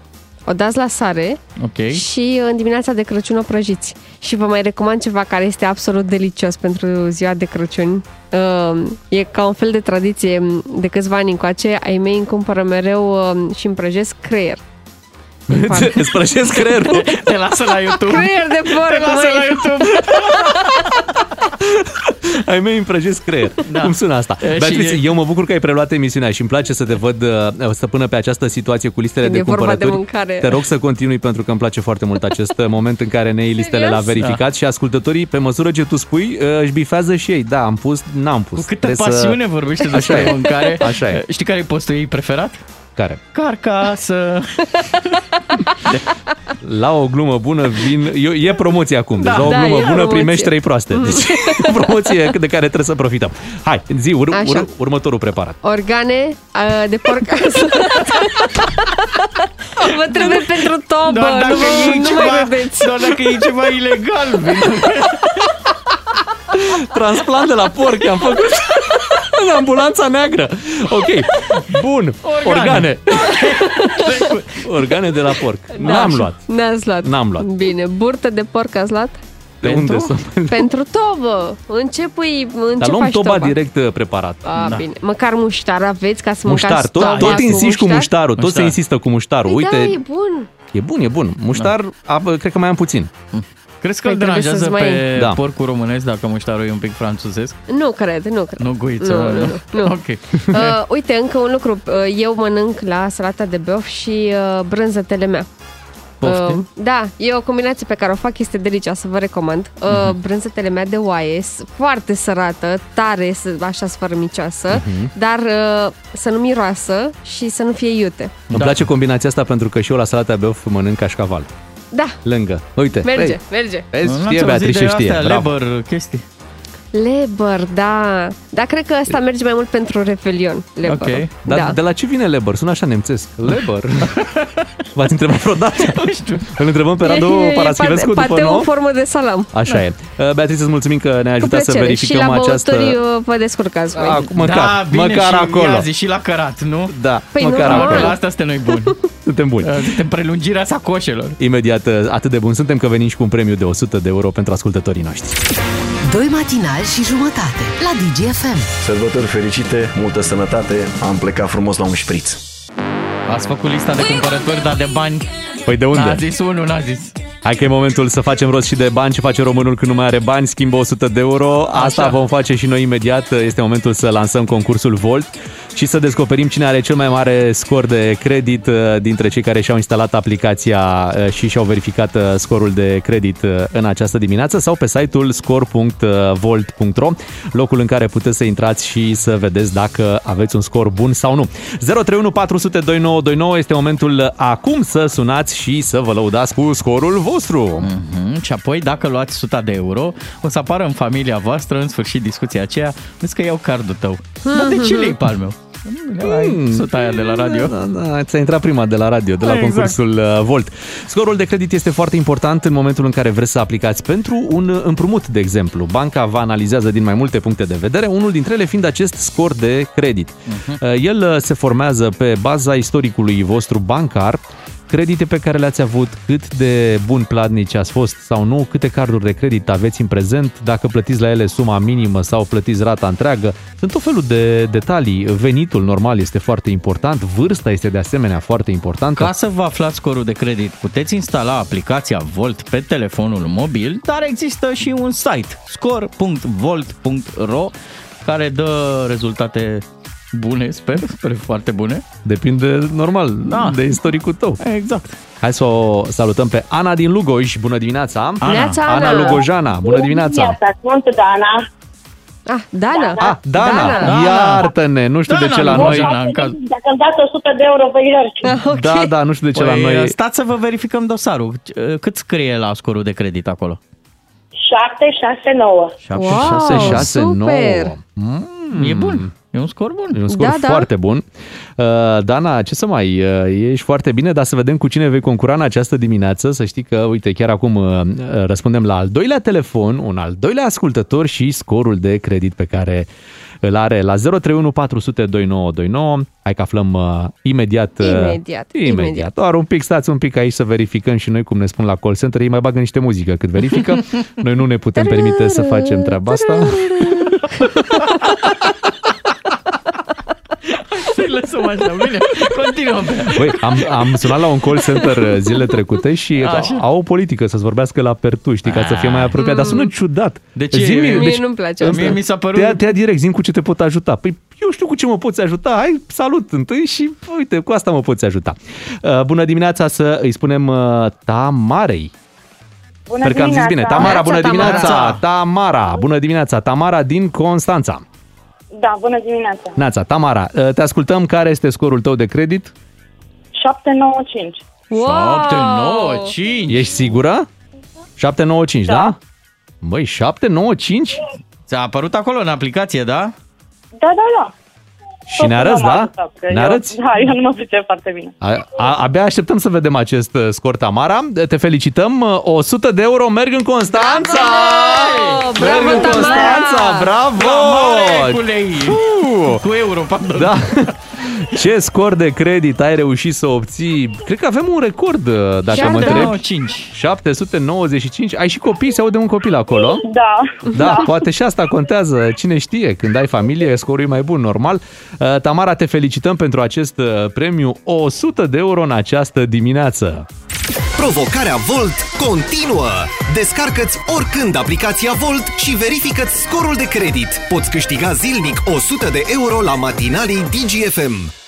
O dați la sare Ok. și în dimineața de Crăciun o prăjiți. Și vă mai recomand ceva care este absolut delicios pentru ziua de Crăciun. Uh, E ca un fel de tradiție de câțiva ani încoace. Ai mei îmi cumpără mereu uh, și îmi prăjesc creier. Îți prăjesc creierul. [LAUGHS] Te lasă la YouTube. Creier de porc, Te lasă măi. la YouTube. [LAUGHS] Ai mei îmi prăjesc creier. Da. Cum sună asta? E, și Beatrice, e- eu mă bucur că ai preluat emisiunea și îmi place să te văd uh, stăpână pe această situație cu listele Când de e vorba de cumpărături. mâncare. Te rog să continui pentru că îmi place foarte mult acest uh, moment în care ne iei listele Serios? la verificat și ascultătorii, pe măsură ce tu spui, uh, își bifează și ei. Da, am pus, n-am pus. Cu câtă Trebuie pasiune să... vorbește Așa despre e. mâncare. Așa e. Știi care e postul ei preferat? Care? Carcasă. [LAUGHS] La o glumă bună vin... Eu, e promoție acum. Deci Da, la o da, glumă e bună promoție. primești trei proaste. Deci [LAUGHS] e o promoție de care trebuie să profităm. Hai, zi, ur, Așa. ur, următorul preparat. Organe uh, de porc. [LAUGHS] Vă trebuie pentru tobă, Doar dacă nu, vă, e nu ceva, mai vedeți. doar dacă e ceva ilegal. Transplant de la porc am făcut în ambulanța neagră. Ok, bun. Organe. Organe, [LAUGHS] de la porc. N-am luat. N-ați luat. N-am luat. Bine, burtă de porc ați luat? De unde să... [LAUGHS] Pentru tobă. În ce pui, în Dar ce luăm faci toba toba? direct uh, preparat. A, da. bine. Măcar muștar aveți ca să Muștar, mâncați tot, toba tot insiști cu muștarul, tot se Muștar. insistă cu muștarul. Păi Uite, da, e bun. e bun, e bun. Muștar, da. a, cred că mai am puțin. Crezi că îl Păi trebuie deranjează să-ți mai- pe Da. porcul românesc dacă muștarul e un pic franțuzesc? Nu cred, nu cred. Nu guiță, Nu, mă, nu, nu. nu. [LAUGHS] Ok. Uh, uite, încă un lucru. Uh, eu mănânc la salata de beof și uh, brânzetele mea. Poftim? da, e o combinație pe care o fac, este delicioasă, vă recomand. Uh, Mhm. Brânzetele mea de oaie, s- foarte sărată, tare, s- așa sfărămicioasă, Mhm. dar uh, să nu miroasă și să nu fie iute. Îmi place combinația asta pentru că și eu la salata beof mănânc cașcaval. Da, Lângă. Uite. merge, vezi? merge. Vezi, N-ați știe auzit Beatrice, de știe. astea, Bravo. leber chestii? Leber, da. Dar cred că asta merge mai mult pentru Revelion. Leber. Ok. Dar da. de la ce vine Leber? Sună așa nemțesc. Leber. [LAUGHS] V-ați întrebat vreodată? [LAUGHS] Nu știu. Îl întrebăm pe Radu E- e Paraschivescu pate- după pateu nouă? în formă de salam. Așa Da. e. Uh, Beatrice, îți mulțumim că ne-ai Cu ajutat să plăcere. verificăm și la această... băuturi uh, vă descurcați voi. Acum, măcar, da, bine măcar și acolo. Ia zi, și la cărat, nu? Da, Păi măcar normal. acolo. La asta suntem noi buni. [LAUGHS] Suntem buni. Uh, Suntem prelungirea sacoșelor. Imediat, uh, atât de bun suntem că venim și cu un premiu de 100 de euro pentru ascultătorii noștri. Doi matinali și jumătate la DGFM. Sărbători fericite, multă sănătate, am plecat frumos la un șpriț. Ați făcut lista de cumpărături, dar de bani Păi de unde? N-a zis unul, n-a zis. Hai că e momentul să facem rost și de bani. Ce face românul când nu mai are bani? Schimbă 100 de euro. Asta Așa. vom face și noi imediat. Este momentul să lansăm concursul Volt și să descoperim cine are cel mai mare scor de credit uh, dintre cei care și-au instalat aplicația uh, și și-au verificat uh, scorul de credit uh, în această dimineață sau pe site-ul score.volt.ro, locul în care puteți să intrați și să vedeți dacă aveți un scor bun sau nu. 031 400 2929 este momentul acum să sunați și să vă lăudați cu scorul vostru. Mm-hmm. Și apoi, dacă luați 100 de euro, o să apară în familia voastră, în sfârșit, discuția aceea, vezi că iau cardul tău. Dar de ce le al meu? Ai suta aia de la radio. Da, da, ți-a intrat prima de la radio, de la Exact. concursul uh, Volt. Scorul de credit este foarte important în momentul în care vreți să aplicați pentru un împrumut, de exemplu. Banca vă analizează din mai multe puncte de vedere, unul dintre ele fiind acest scor de credit. Uh, El uh, se formează pe baza istoricului vostru bancar, credite pe care le-ați avut, cât de bun platnici ați fost sau nu, câte carduri de credit aveți în prezent, dacă plătiți la ele suma minimă sau plătiți rata întreagă. Sunt tot felul de detalii. Venitul normal este foarte important, vârsta este de asemenea foarte importantă. Ca să vă aflați scorul de credit, puteți instala aplicația Volt pe telefonul mobil, dar există și un site, score.volt.ro, care dă rezultate bune, sper, sper foarte bune. Depinde, normal, Da. de istoricul tău. Exact. Hai să o salutăm pe Ana din Lugoj. Bună dimineața! Ana. Neața, Ana. Ana Lugojana, bună dimineața! Sunt Dana. Ah, Dana. Ah, Dana, Dana. iartă-ne, nu știu de ce la noi... Dacă îmi dați 100 de euro, vă ierți. Da, da, nu știu de ce la Păi, noi... Stați să vă verificăm dosarul. Cât scrie la scorul de credit acolo? 7, 6, 9. 7, Wow, 6, 6, 9. super. Mm. E bun. E un scor bun. E un scor Da, da. foarte bun. Uh, Dana, ce să mai, uh, ești foarte bine, dar să vedem cu cine vei concura în această dimineață. Să știi că, uite, chiar acum uh, răspundem la al doilea telefon, un al doilea ascultător și scorul de credit pe care îl are la 031 400 2929. Hai că aflăm uh, imediat. uh, Imediat, imediat. imediat. Doar un pic, stați un pic aici să verificăm și noi, cum ne spun la call center, ei mai bagă niște muzică cât verifică. [LAUGHS] Noi nu ne putem permite să facem treaba asta. [LAUGHS] [LAUGHS] Să-i lăsăm așa, bine. Continuăm. Băi, am, am sunat la un call center uh, zilele trecute și Așa. au o politică să-ți vorbească la pertu, știi, ca să fie mai apropiat, dar sună ciudat. De ce? Zi-mi, Mie deci, nu-mi place Mie asta. mi s-a părut... te ia, te ia direct, zi cu ce te pot ajuta. Păi eu știu cu ce mă poți ajuta, hai, salut întâi și uite, cu asta mă poți ajuta. Uh, bună dimineața să îi spunem uh, Tamarei. Bună Sper că am zis bine. Tamara, bună Tamara. dimineața! Tamara, bună dimineața! Tamara din Constanța. Da, bună dimineața. Neața, Tamara, uh, te ascultăm. Care este scorul tău de credit? 7, 9, 5. 7, 9, 5. Ești sigură? 795, da? da? Băi, 795? Ți-a apărut acolo în aplicație, da? Da, da, da. Și ne arăți, da? Ne arăți? Da, eu nu mă pricep foarte bine. A, a, abia așteptăm să vedem acest uh, scor, Tamara. Te felicităm. uh, 100 de euro merg în Constanța! Bravo, merg în Tamara! Constanța! Bravo! La mare cu lei. Uh, Cu euro, pardon. Da. [LAUGHS] Ce scor de credit ai reușit să obții? Cred că avem un record, uh, dacă mă întreb. 795. Ai și copii? Se aude un copil acolo? Da. Da, poate și asta contează. Cine știe, când ai familie, scorul e mai bun, normal. Uh, Tamara, te felicităm pentru acest uh, premiu. 100 de euro în această dimineață. Provocarea Volt continuă! Descarcă-ți oricând aplicația Volt și verifică scorul de credit. Poți câștiga zilnic 100 de euro la matinalii DGFM.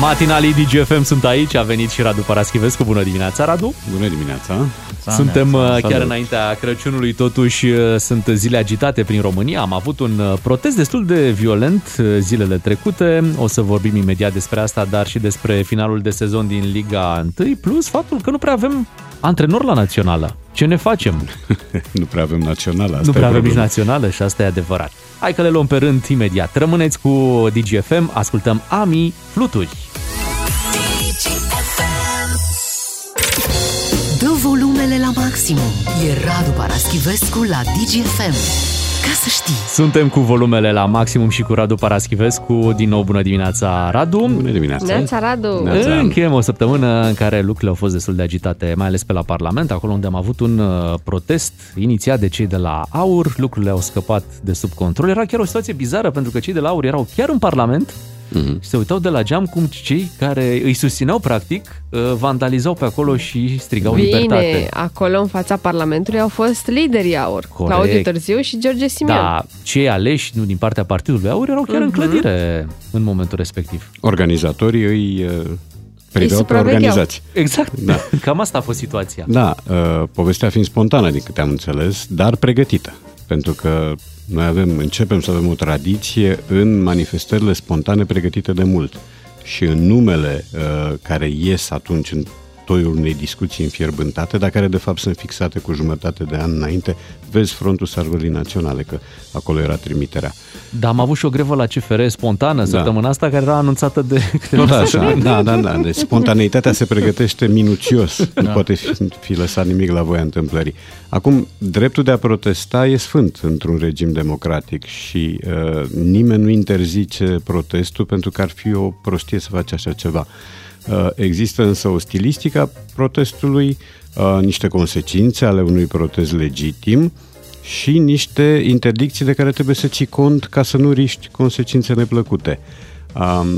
Matinalii DGFM sunt aici, a venit și Radu Paraschivescu. Bună dimineața, Radu! Bună dimineața! Suntem Salut. uh, chiar înaintea Crăciunului, totuși uh, sunt zile agitate prin România. Am avut un uh, protest destul de violent uh, zilele trecute. O să vorbim imediat despre asta, dar și despre finalul de sezon din Liga 1, plus faptul că nu prea avem antrenor la națională. Ce ne facem? [LAUGHS] nu prea avem națională. Asta nu prea e avem nici problema. națională și asta e adevărat. Hai că le luăm pe rând imediat. Rămâneți cu DGFM, ascultăm Ami Fluturi. Dă volumele la maximum. E Radu Paraschivescu la DGFM. Ca să știi. Suntem cu volumele la maximum și cu Radu Paraschivescu. Din nou, bună dimineața, Radu! Bună dimineața! Neața, Radu. Încheiem o săptămână în care lucrurile au fost destul de agitate, mai ales pe la Parlament, acolo unde am avut un uh, protest inițiat de cei de la AUR. Lucrurile au scăpat de sub control. Era chiar o situație bizară, pentru că cei de la AUR erau chiar în Parlament Mhm. și se uitau de la geam cum cei care îi susțineau, practic, uh, vandalizau pe acolo și strigau Bine, libertate. acolo în fața Parlamentului au fost liderii aur. Corect. Claudiu Târziu și George Simion. Da, cei aleși nu din partea Partidului AUR erau chiar în Mhm. clădire în momentul respectiv. Organizatorii îi uh, priveau pe supravegheau. organizați. Exact, Da. [LAUGHS] cam asta a fost situația. Da, uh, povestea fiind spontană, din câte am înțeles, dar pregătită. Pentru că noi avem, începem să avem o tradiție în manifestările spontane pregătite de mult. Și în numele uh, care ies atunci în toiul unei discuții înfierbântate, dar care de fapt sunt fixate cu jumătate de an înainte, vezi Frontul Sărbării Naționale, că acolo era trimiterea. Dar am avut și o grevă la CFR spontană Da. săptămâna asta care era anunțată de câteva Tot [LAUGHS] așa, săptămâni. da, da, da. Deci spontaneitatea se pregătește minuțios. Nu poate fi, fi lăsat nimic la voia întâmplării. Acum, dreptul de a protesta e sfânt într-un regim democratic și uh, nimeni nu interzice protestul pentru că ar fi o prostie să faci așa ceva. Uh, există însă o stilistică a protestului, uh, niște consecințe ale unui protest legitim și niște interdicții de care trebuie să ții cont ca să nu riști consecințe neplăcute. Um,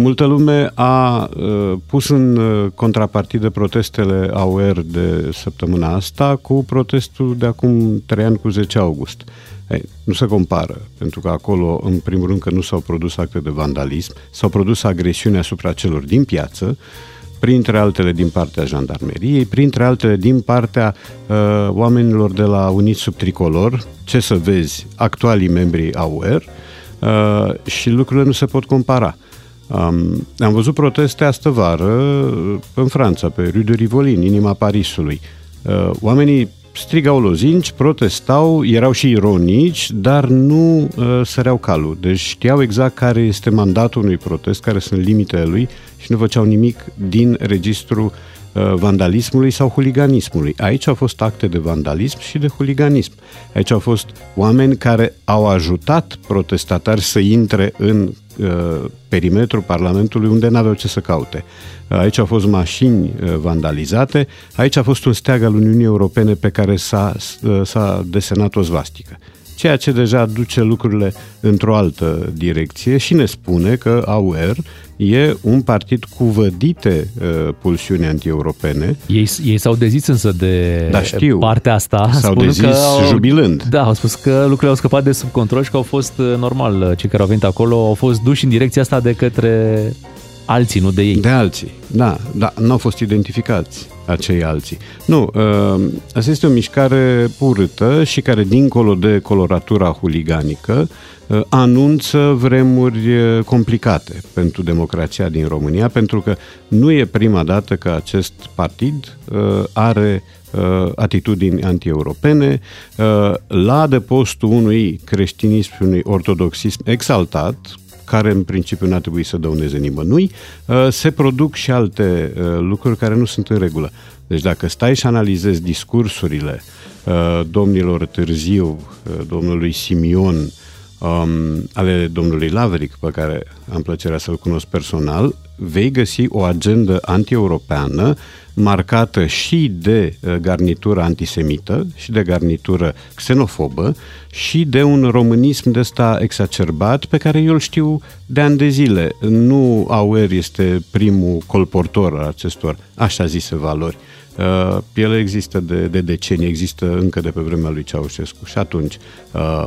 Multă lume a uh, pus în uh, contrapartidă protestele AUR de săptămâna asta cu protestul de acum 3 ani cu 10 august. Ei, nu se compară, pentru că acolo, în primul rând, că nu s-au produs acte de vandalism, s-au produs agresiuni asupra celor din piață, printre altele din partea jandarmeriei, printre altele din partea uh, oamenilor de la Unit Sub Tricolor, ce să vezi, actualii membri AUR, uh, și lucrurile nu se pot compara. Um, am văzut proteste astă vară uh, în Franța, pe Rue de Rivoli, în inima Parisului. Uh, oamenii strigau lozinci, protestau, erau și ironici, dar nu uh, săreau calul. Deci știau exact care este mandatul unui protest, care sunt limitele lui și nu făceau nimic din registrul uh, vandalismului sau huliganismului. Aici au fost acte de vandalism și de huliganism. Aici au fost oameni care au ajutat protestatari să intre în uh, perimetrul Parlamentului unde n-aveau ce să caute. Aici au fost mașini uh, vandalizate, aici a fost un steag al Uniunii Europene pe care s-a, uh, s-a desenat o zvastică. Ceea ce deja duce lucrurile într-o altă direcție și ne spune că AUR e un partid cu vădite uh, pulsiuni anti-europene. Ei, ei s-au dezis însă de Da, știu. partea asta. S-au spunând dezis au, jubilând. Da, au spus că lucrurile au scăpat de sub control și că au fost uh, normal. uh, Cei care au venit acolo au fost duși în direcția asta de către alții, nu de ei. De alții, da, da, nu au fost identificați acei alții. Nu, uh, asta este o mișcare urâtă și care, dincolo de coloratura huliganică, uh, anunță vremuri uh, complicate pentru democrația din România, pentru că nu e prima dată că acest partid uh, are uh, atitudini anti-europene, uh, la adăpostul unui creștinism și unui ortodoxism exaltat, care în principiu n-ar trebui să dăuneze nimănui, uh, se produc și alte uh, lucruri care nu sunt în regulă. Deci dacă stai și analizezi discursurile uh, domnilor Târziu, uh, domnului Simion, um, ale domnului Laveric, pe care am plăcerea să-l cunosc personal, vei găsi o agendă anti-europeană marcată și de uh, garnitură antisemită și de garnitură xenofobă și de un românism de ăsta exacerbat pe care eu îl știu de ani de zile. Nu Auer este primul colportor al acestor așa zise valori. Uh, ele există de, de decenii, există încă de pe vremea lui Ceaușescu și atunci uh,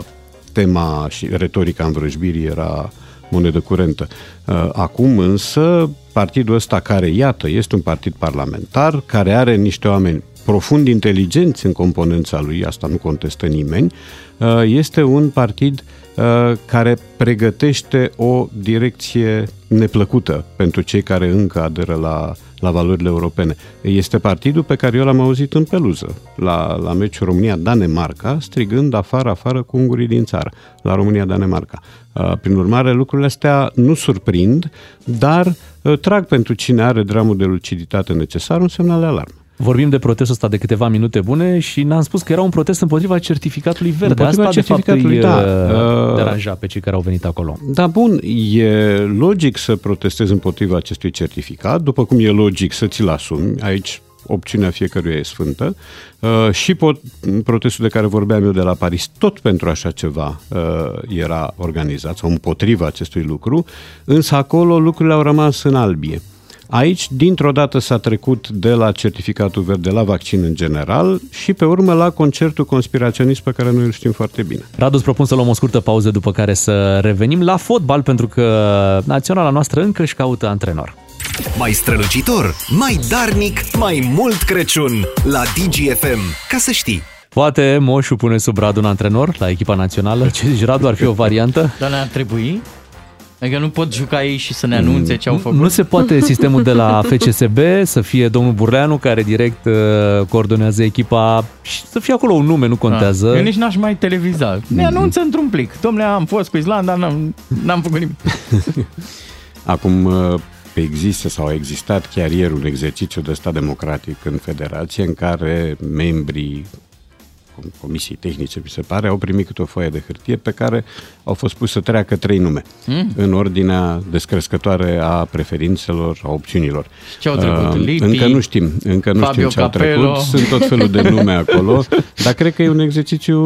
tema și retorica învrăjbirii era monedă curentă. Uh, acum însă, partidul ăsta care, iată, este un partid parlamentar, care are niște oameni profund inteligenți în componența lui, asta nu contestă nimeni, uh, este un partid uh, care pregătește o direcție neplăcută pentru cei care încă aderă la la valorile europene. Este partidul pe care eu l-am auzit în peluză, la, la meciul România-Danemarca, strigând afară, afară cu ungurii din țară, la România-Danemarca. Uh, prin urmare, lucrurile astea nu surprind, dar uh, trag pentru cine are dramul de luciditate necesar un semnal de alarmă. Vorbim de protestul ăsta de câteva minute bune și n-am spus că era un protest împotriva certificatului verde. Împotriva Asta, certificatului, de fapt, îi da. uh, deranja pe cei care au venit acolo. Da, bun, e logic să protestezi împotriva acestui certificat, după cum e logic să ți-l asumi. Aici opțiunea fiecăruia e sfântă. Uh, și pot, protestul de care vorbeam eu de la Paris, tot pentru așa ceva uh, era organizat, sau împotriva acestui lucru, însă acolo lucrurile au rămas în albie. Aici, dintr-o dată s-a trecut de la certificatul verde la vaccin în general și pe urmă la concertul conspiraționist pe care noi îl știm foarte bine. Radu, îți propun să luăm o scurtă pauză după care să revenim la fotbal pentru că naționala noastră încă își caută antrenor. Mai strălucitor, mai darnic, mai mult Crăciun la DGFM. Ca să știi! Poate Moșu pune sub Radu un antrenor la echipa națională? Ce zici, Radu, ar fi o variantă? Dar ne-ar trebui? Adică nu pot juca ei și să ne anunțe ce au făcut? Nu se poate sistemul de la FCSB să fie domnul Burleanu care direct uh, coordonează echipa și să fie acolo un nume, nu contează. Da. Eu nici n-aș mai televiza. Ne anunță într-un plic. Domnule, am fost cu Islanda, n-am, n-am făcut nimic. [LAUGHS] Acum uh, există sau a existat chiar ieri un exercițiu de stat democratic în federație în care membrii Comisiei Tehnice, mi se pare, au primit câte o foaie de hârtie pe care au fost pus să treacă trei nume mm. în ordinea descrescătoare a preferințelor, a opțiunilor. Ce au trecut? Uh, Lipi, încă nu știm, încă nu Fabio știm ce Capello. au trecut, sunt tot felul de nume acolo, [LAUGHS] dar cred că e un exercițiu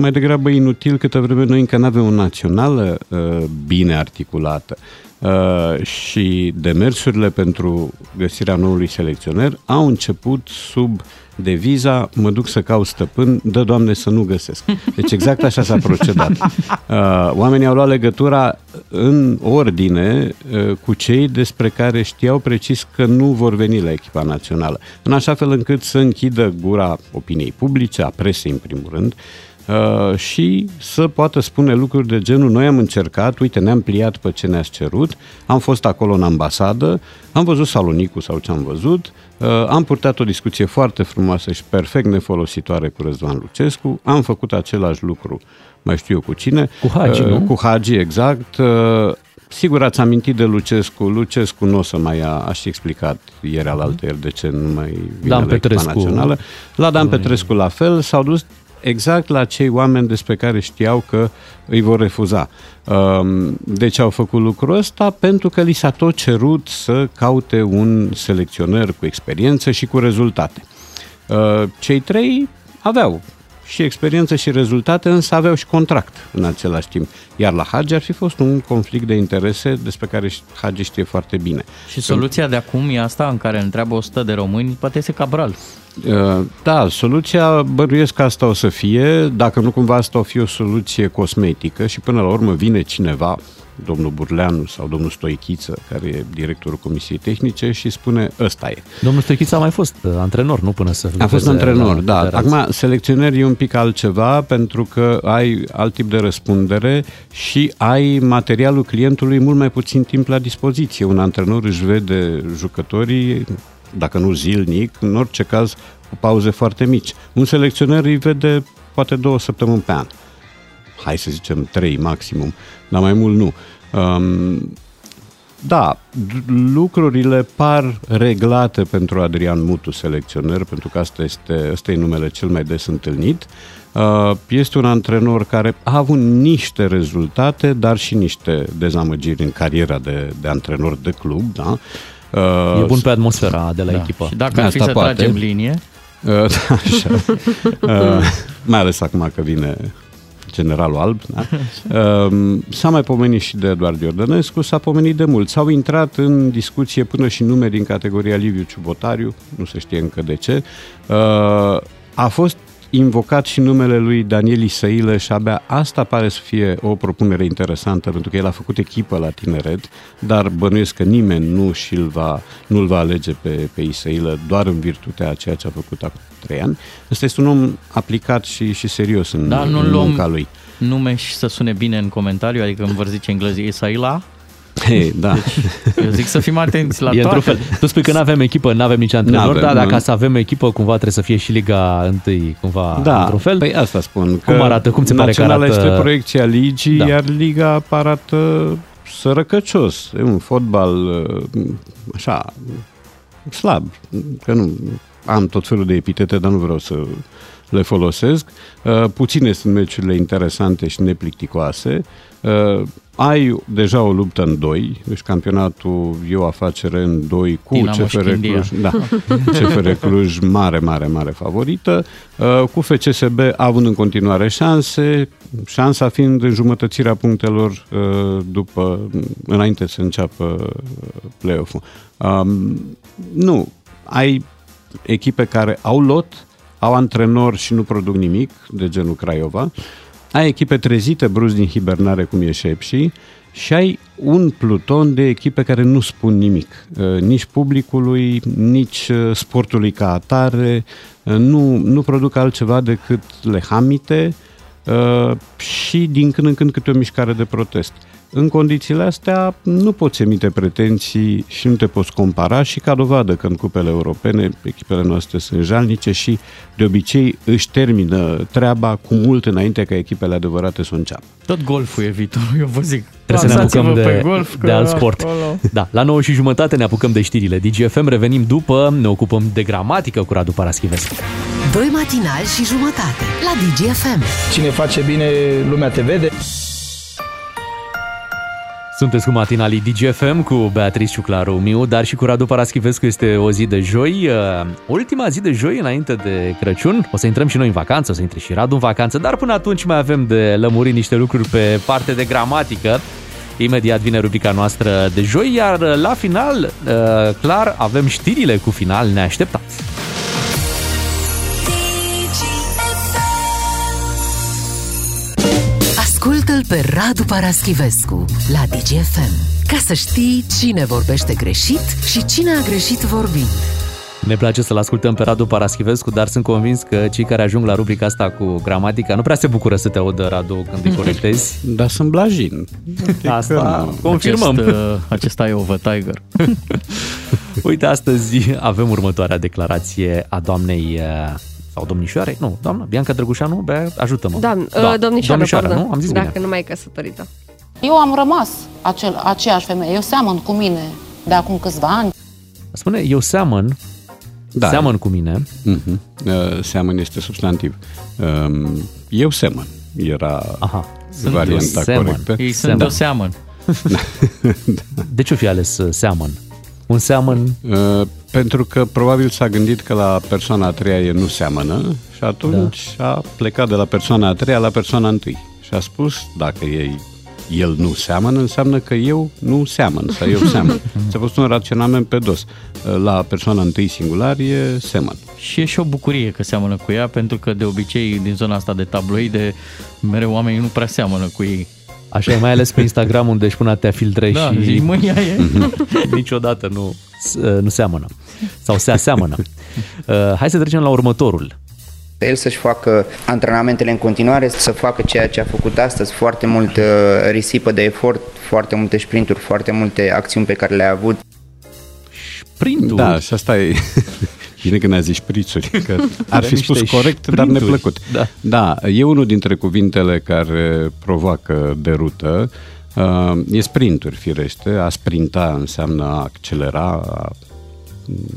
mai degrabă inutil câtă vreme noi încă nu avem o națională uh, bine articulată. Uh, și demersurile pentru găsirea noului selecționer au început sub deviza mă duc să caut stăpân, dă Doamne să nu găsesc. Deci exact așa s-a procedat. [LAUGHS] Uh, oamenii au luat legătura în ordine uh, cu cei despre care știau precis că nu vor veni la echipa națională. În așa fel încât să închidă gura opiniei publice, a presei în primul rând, Uh, și să poată spune lucruri de genul noi am încercat, uite, ne-am pliat pe ce ne-ați cerut, am fost acolo în ambasadă, am văzut Salonicul sau ce am văzut, uh, am purtat o discuție foarte frumoasă și perfect nefolositoare cu Răzvan Lucescu, am făcut același lucru, mai știu eu cu cine. Cu Hagi, uh, nu? Cu Hagi, exact. Uh, Sigur ați amintit de Lucescu. Lucescu nu o să mai a, aș explicat ieri al ieri de ce nu mai vine Dan la Petrescu. națională. La Dan Petrescu la fel, s-au dus exact la cei oameni despre care știau că îi vor refuza. Um, deci au făcut lucrul ăsta pentru că li s-a tot cerut să caute un selecționer cu experiență și cu rezultate. Uh, cei trei aveau și experiență și rezultate, însă aveau și contract în același timp. Iar la Hagi ar fi fost un conflict de interese despre care Hagi știe foarte bine. Și soluția de acum e asta în care întreabă 100 de români, poate este Cabral. Uh, da, soluția băruiesc că asta o să fie, dacă nu cumva asta o fi o soluție cosmetică și până la urmă vine cineva, domnul Burleanu sau domnul Stoichiță, care e directorul Comisiei Tehnice și spune ăsta e. Domnul Stoichiță a mai fost uh, antrenor, nu până să... A fost antrenor, da. Acum, selecționer e un pic altceva pentru că ai alt tip de răspundere și ai materialul clientului mult mai puțin timp la dispoziție. Un antrenor își vede jucătorii dacă nu zilnic, în orice caz cu pauze foarte mici. Un selecționer îi vede poate două săptămâni pe an. Hai să zicem trei maximum, dar mai mult nu. Um, da, lucrurile par reglate pentru Adrian Mutu, selecționer, pentru că asta este, asta e numele cel mai des întâlnit. Uh, este un antrenor care a avut niște rezultate, dar și niște dezamăgiri în cariera de, de antrenor de club, da? Uh, e bun pe atmosfera de la da. echipă. Și dacă ar fi să poate. tragem linie... Uh, [LAUGHS] da, așa. [LAUGHS] uh, mai ales acum că vine generalul alb, da? Uh, s-a mai pomenit și de Eduard Iordănescu, s-a pomenit de mult. S-au intrat în discuție până și nume din categoria Liviu Ciubotariu, nu se știe încă de ce. Uh, a fost invocat și numele lui Daniel Isăilă și abia asta pare să fie o propunere interesantă, pentru că el a făcut echipă la tineret, dar bănuiesc că nimeni nu și-l va, nu-l va alege pe, pe Isăilă doar în virtutea a ceea ce a făcut acum trei ani. Ăsta este un om aplicat și, și serios în, da, în munca lui. nume și să sune bine în comentariu, adică îmi vor zice englezii Isaila, [LAUGHS] Hey, da. Deci, eu zic să fim atenți la e toate. Fel. Tu spui că nu avem echipă, nu avem nici antrenor, dar dacă să avem echipă, cumva trebuie să fie și Liga 1, cumva, da, într-un fel. Păi asta spun. Cum arată? Cum ți pare că arată? este proiecția ligii, da. iar Liga arată sărăcăcios. E un fotbal așa, slab. Că nu am tot felul de epitete, dar nu vreau să le folosesc. Puține sunt meciurile interesante și neplicticoase. Ai deja o luptă în doi, deci campionatul e o afacere în doi cu Dinamo CFR Cluj, da, [LAUGHS] CFR Cluj mare, mare, mare favorită, uh, cu FCSB având în continuare șanse, șansa fiind înjumătățirea punctelor uh, după, înainte să înceapă play-off-ul. Um, nu, ai echipe care au lot, au antrenor și nu produc nimic, de genul Craiova, ai echipe trezite brusc din hibernare, cum e Șepși, și ai un pluton de echipe care nu spun nimic, uh, nici publicului, nici uh, sportului ca atare, uh, nu, nu produc altceva decât lehamite și din când în când câte o mișcare de protest. În condițiile astea nu poți emite pretenții și nu te poți compara și ca dovadă că în cupele europene echipele noastre sunt jalnice și de obicei își termină treaba cu mult înainte ca echipele adevărate să înceapă. Tot golful e viitorul, eu vă zic. Trebuie să ne apucăm de, golf, de alt sport. Acolo. Da, la 9 și jumătate ne apucăm de știrile DGFM, revenim după, ne ocupăm de gramatică cu Radu Paraschivescu. Doi matinali și jumătate la DGFM. Cine face bine, lumea te vede. Sunteți cu matinalii DGFM cu Beatrice Ciuclaru Miu, dar și cu Radu Paraschivescu este o zi de joi. Uh, ultima zi de joi înainte de Crăciun. O să intrăm și noi în vacanță, o să intre și Radu în vacanță, dar până atunci mai avem de lămurit niște lucruri pe parte de gramatică. Imediat vine rubrica noastră de joi, iar la final, uh, clar, avem știrile cu final neașteptați. Pe Radu Paraschivescu la DGFM ca să știi cine vorbește greșit și cine a greșit vorbind. Ne place să-l ascultăm pe Radu Paraschivescu, dar sunt convins că cei care ajung la rubrica asta cu gramatica nu prea se bucură să te audă, Radu, când îi corectezi. [LAUGHS] Dar sunt blajin. Asta confirmăm. Acest, uh, acesta e over tiger. [LAUGHS] Uite, astăzi avem următoarea declarație a doamnei uh, sau domnișoare? Nu, doamna, Bianca Drăgușanu, bea, ajută-mă. Da, da domnișoară, domnișoară nu? Am zis Dacă bine. nu mai e căsătorită. Eu am rămas acel, aceeași femeie. Eu seamăn cu mine de acum câțiva ani. Spune, eu seamăn, da. seamăn cu mine. Uh-huh. Uh, seamăn este substantiv. Uh, eu semăn era Aha. varianta semăn. corectă. Ei sunt o seamăn. [LAUGHS] De ce fi ales uh, seamăn? Un seamăn? Uh, pentru că probabil s-a gândit că la persoana a treia e nu seamănă și atunci da. a plecat de la persoana a treia la persoana întâi. Și a spus, dacă ei el nu seamănă, înseamnă că eu nu seamăn sau eu seamăn. [LAUGHS] Ți-a fost un raționament pe dos. La persoana întâi singular e semăn. Și e și o bucurie că seamănă cu ea, pentru că de obicei din zona asta de tabloide, mereu oamenii nu prea seamănă cu ei. Așa e mai ales pe Instagram unde își pun atâtea filtre da, și zici, mă, ea e. [LAUGHS] niciodată nu, nu seamănă sau se aseamănă. Hai să trecem la următorul. El să-și facă antrenamentele în continuare, să facă ceea ce a făcut astăzi, foarte mult risipă de efort, foarte multe sprinturi, foarte multe acțiuni pe care le-a avut. Sprinturi? Da, și asta e... [LAUGHS] Bine că ne-a zis șprițuri, că ar fi spus corect, sprinturi. dar neplăcut. Da. da, e unul dintre cuvintele care provoacă derută. E sprinturi, firește. A sprinta înseamnă a accelera, a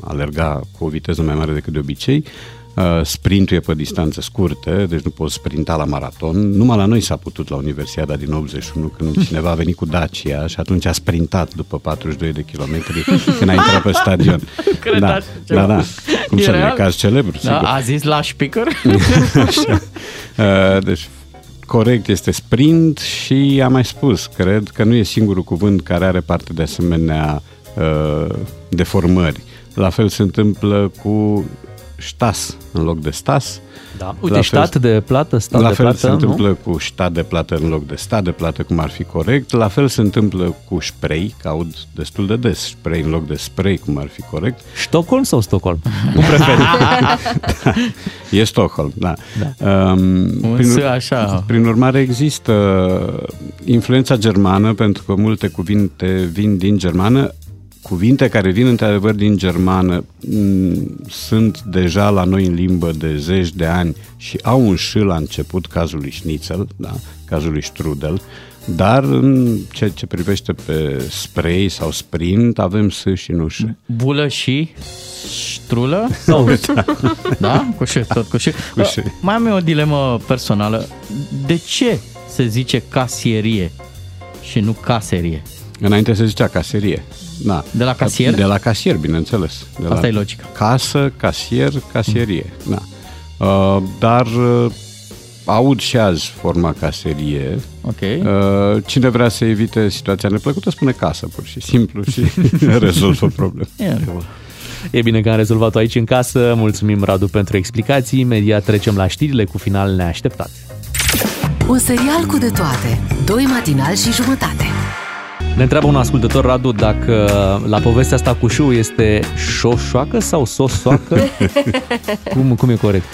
alerga cu o viteză mai mare decât de obicei. Uh, sprintul e pe distanțe scurte, deci nu poți sprinta la maraton. Numai la noi s-a putut la Universiada din 81, când [LAUGHS] cineva a venit cu Dacia și atunci a sprintat după 42 de kilometri când a intrat pe stadion. [LAUGHS] Cred da, așa ceva. da, da. Cum E să nu e real? caz celebru, Da, sigur. a zis la speaker? [LAUGHS] Așa. Uh, Deci, corect este sprint și am mai spus, cred că nu e singurul cuvânt care are parte de asemenea uh, deformări. La fel se întâmplă cu ștas în loc de stas. Da. Uite, La stat de plată, stat la de fel plată, se nu? întâmplă cu stat de plată în loc de stat de plată, cum ar fi corect. La fel se întâmplă cu spray, că aud destul de des spray în loc de spray, cum ar fi corect. Stockholm sau Stockholm? [LAUGHS] Cum preferi? E Stockholm, da. da. Um, Un S așa. Prin urmare există influența germană, pentru că multe cuvinte vin din germană. Cuvinte care vin într-adevăr din germană m, sunt deja la noi în limbă de zeci de ani și au un ș la început, cazul lui Schnitzel, da? cazul lui Strudel, dar în ceea ce privește pe spray sau sprint avem S și nu ș. Bulă și ștrulă? Sau... [LAUGHS] Da. da? Cu ș, tot cu ș. Cu ș. Uh, Mai am eu o dilemă personală. De ce se zice casierie și nu caserie? Înainte se zicea caserie. Da. De la casier? De la casier, bineînțeles. De Asta la e logica. Casă, casier, casierie. Da. Uh, dar uh, aud și azi forma caserie. Ok. Uh, cine vrea să evite situația neplăcută spune casă, pur și simplu, și [LAUGHS] rezolvă problema. E în regulă. E bine că am rezolvat-o aici în casă. Mulțumim, Radu, pentru explicații. Imediat trecem la știrile cu final neașteptat. Un serial cu de toate. Doi matinali și jumătate. Ne întreabă un ascultător, Radu, dacă la povestea asta cu șu este șoșoacă sau sosoacă? [LAUGHS] cum, cum e corect?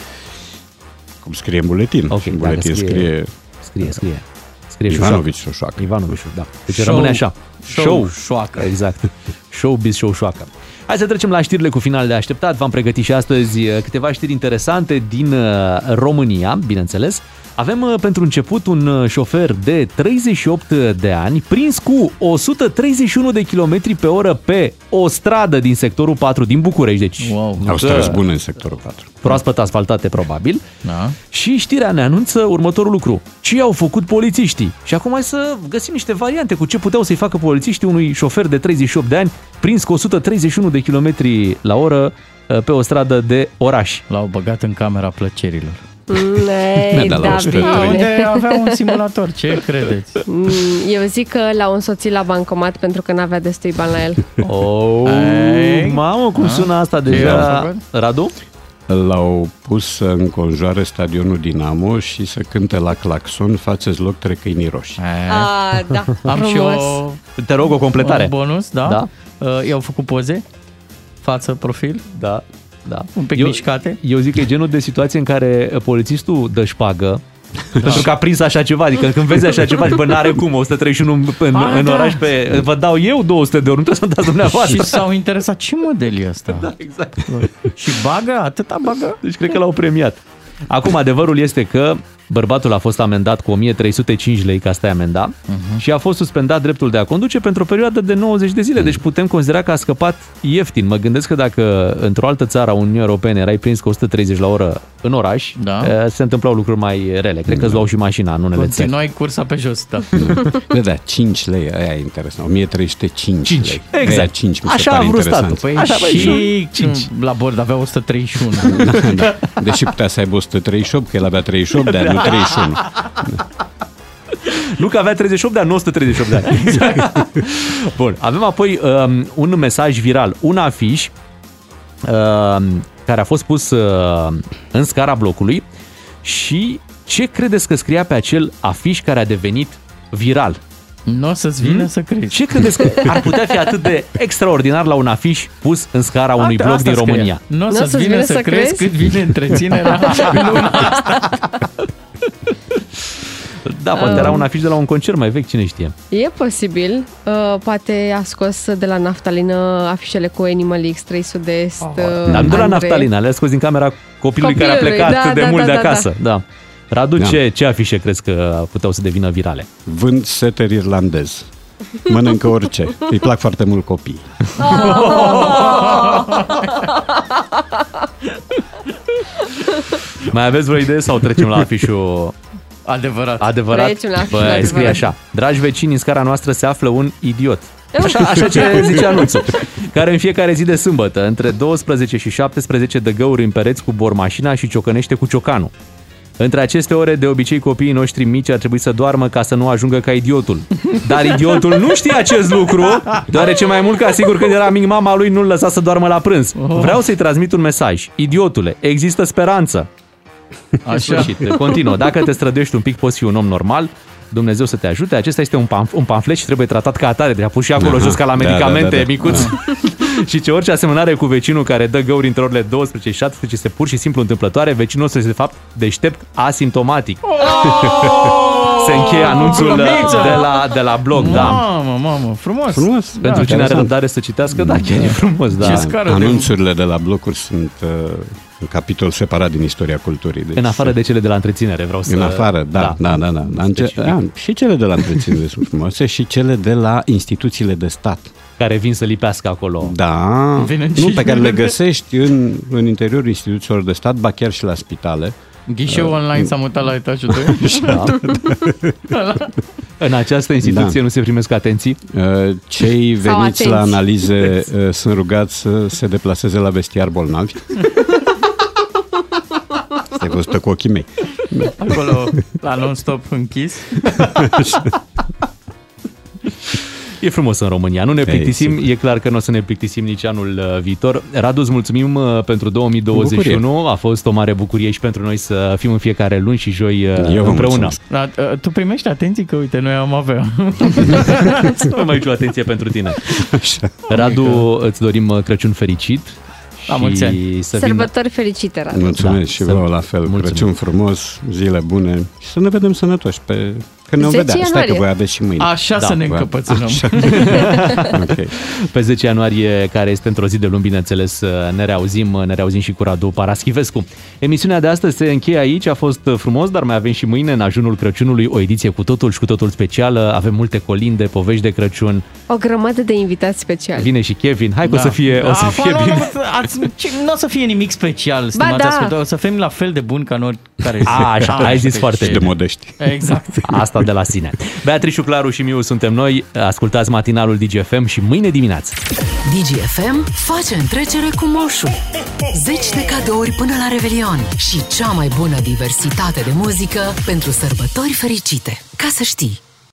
Cum scrie în buletin. Ok, Și în dacă buletin scrie... Scrie, scrie. Scrie Ivanovici Șoșoacă. Ivanovici, da. Deci Show- rămâne așa. show șoacă. Exact. Showbiz, show șoacă. Hai să trecem la știrile cu final de așteptat. V-am pregătit și astăzi uh, câteva știri interesante din uh, România, bineînțeles. Avem uh, pentru început un uh, șofer de 38 de ani prins cu 131 de km pe oră pe o stradă din sectorul 4 din București. Deci wow. Au străzi bune în sectorul 4. proaspăt asfaltate probabil. Da. Și știrea ne anunță următorul lucru. Ce au făcut polițiștii? Și acum hai să găsim niște variante cu ce puteau să-i facă polițiștii unui șofer de 38 de ani prins cu 131 de km la oră uh, pe o stradă de oraș. L-au băgat în camera plăcerilor. [LAUGHS] Ei, Da, la da, 130. Da, bine. unde avea un simulator, ce credeți? Mm, Eu zic că l-au însoțit la bancomat pentru că n-avea destui bani la el. [LAUGHS] Oh, Ei. mamă, cum Da? sună asta Ce deja? au făcut? Radu? L-au pus să înconjoare stadionul Dinamo și să cânte la claxon Faceți loc trec câinii roșii. A, da, [LAUGHS] Am și frumos. o Te rog o completare. un bonus, da? Da. Uh, i-au făcut poze, față, profil, Da, da. un pic Eu- mișcate. Eu zic că e genul de situație în care uh, polițistul dă șpagă pentru că a prins așa ceva, adică când vezi așa ceva, zici, bă, n-are cum, 131 în, în, A, în da. oraș pe... Vă dau eu 200 de ori, nu trebuie să-mi dați dumneavoastră. Și s-au interesat ce model e ăsta. Da, exact. Și bagă, atâta bagă. Deci cred că l-au premiat. Acum, adevărul este că bărbatul a fost amendat cu 1305 lei ca stai amenda uh-huh. și a fost suspendat dreptul de a conduce pentru o perioadă de 90 de zile. Deci putem considera că a scăpat ieftin. Mă gândesc că dacă într-o altă țară a Uniunii Europene erai prins cu 130 la oră în oraș, Da. eh, se întâmplau lucruri mai rele. Cred că îți luau și mașina în unele țări. Continuai cursa pe jos, da. [LAUGHS] Da, da, 5 lei, aia e interesant. 1305 Cinci. lei. Exact. Aia 5 mi se Așa pare a vrut interesant. statul. Păi Așa, băi, și cinci. la bord avea 131. Da, [LAUGHS] da. Deși putea să aibă 138, că el avea 38 de ani, nu 31. Nu că avea 38 de ani, nu 138 de ani. [LAUGHS] Exact. Bun, avem apoi um, un mesaj viral, un afiș um, care a fost pus uh, în scara blocului și ce credeți că scria pe acel afiș care a devenit viral? Nu o să-ți vină să crezi. Ce credeți că ar putea fi atât de extraordinar la un afiș pus în scara unui bloc din România? Nu o să-ți vină să crezi cât vine întreținerea în [LAUGHS] luna asta. Da, poate Um. era un afiș de la un concert mai vechi, cine știe. E posibil. Uh, poate a scos de la naftalină afișele cu Animal X, 3 Sud-Est, uh, Dar nu de la Andrei. naftalina, le-a scos din camera copilului, care a Copilului, plecat da, de da, mult da, de da, acasă. Da. Radu, Da. ce, ce afișe crezi că puteau să devină virale? Vând seter irlandez. Mănâncă orice. Îi plac foarte mult copii. [LAUGHS] Mai aveți vreo idee sau trecem la afișul Adevărat. adevărat? Trecem la afișul Băi, adevărat. scrie așa. Dragi vecini, în scara noastră se află un idiot. Așa, așa ce zice anunțul. Care în fiecare zi de sâmbătă, între 12 și 17, dă găuri în pereți cu bormașina și ciocănește cu ciocanul. Între aceste ore, de obicei, copiii noștri mici ar trebui să doarmă ca să nu ajungă ca idiotul. Dar idiotul nu știe acest lucru, deoarece mai mult ca sigur când era mic, mama lui nu-l lăsa să doarmă la prânz. Vreau să-i transmit un mesaj. Idiotule, există speranță. În sfârșit, continuă. Dacă te străduiești un pic, poți fi un om normal. Dumnezeu să te ajute. Acesta este un, pamf- un pamflet și trebuie tratat ca atare. Deci a pus și acolo Aha. jos ca la Da, medicamente, da, da, da. micuț. [LAUGHS] și ce orice asemănare cu vecinul care dă găuri între orele 12 și 17 este pur și simplu întâmplătoare, vecinul ăsta este de fapt deștept asimptomatic. Se încheie anunțul Glumiță! de la, de la blog, da. Mamă, mamă, frumos. Frumos. Pentru Da, cine are interesant. răbdare să citească, da, chiar e frumos, da. Ce scară de... Anunțurile de la blocuri sunt uh, un capitol separat din istoria culturii. Deci, În afară de cele de la întreținere, vreau să... În afară, da, da, da. da, da. Înce- a, și cele de la întreținere sunt frumoase și cele de la instituțiile de stat. Care vin să lipească acolo. Da, Vin în nu, pe care le cine? găsești în, în interiorul instituțiilor de stat, ba chiar și la spitale. Ghișeu online s-a mutat la etajul 2. [LAUGHS] [LAUGHS] Da. În această instituție Da. nu se primesc atenții? Uh, Cei Sau veniți la atenți. analize uh, sunt rugați să se deplaseze la vestiar bolnavi. [LAUGHS] Stai văzută cu ochii mei. Acolo, la non-stop închis. E frumos în România, nu ne Ei, plictisim, sigur. e clar că nu o să ne plictisim nici anul uh, viitor. Radu, îți mulțumim uh, pentru 2021, a fost o mare bucurie și pentru noi să fim în fiecare luni și joi uh, Eu vă împreună. mulțumesc. Da, uh, tu primești atenții că, uite, noi am avea. [LAUGHS] Nu mai aici o atenție pentru tine. Radu, îți dorim uh, Crăciun fericit. La mulți ani. și să vină... Sărbători fericite, Radu. Mulțumesc Da, și să- vouă la fel. mulțumim. Crăciun frumos, zile bune și să ne vedem sănătoși pe... Că ne 10 vedea. Stai că ianuarie. voi aveți și mâine. Așa Da, să ne voi- încăpățânăm. Așa. [LAUGHS] ok. Pe 10 ianuarie, care este într-o zi de luni, bineînțeles, ne reauzim, ne reauzim și cu Radu Paraschivescu. Emisiunea de astăzi se încheie aici, a fost frumos, dar mai avem și mâine, în ajunul Crăciunului, o ediție cu totul și cu totul specială. Avem multe colinde, povești de Crăciun. O grămadă de invitați speciali. Vine și Kevin. Hai că o să fie, o să Da. fie Acum, bine. Nu, nu, ați- ce- nu o să fie nimic special, stimați da. ascultători. O să fim la fel de buni ca în oricare zi. A, așa, ai zis foarte De bine. modești. Exact. Asta de la sine. Beatrice, Claru și Miu suntem noi. Ascultați matinalul DGFM și mâine dimineață. DGFM face întrecere cu moșul. Zeci de cadouri până la Revelion și cea mai bună diversitate de muzică pentru sărbători fericite. Ca să știi!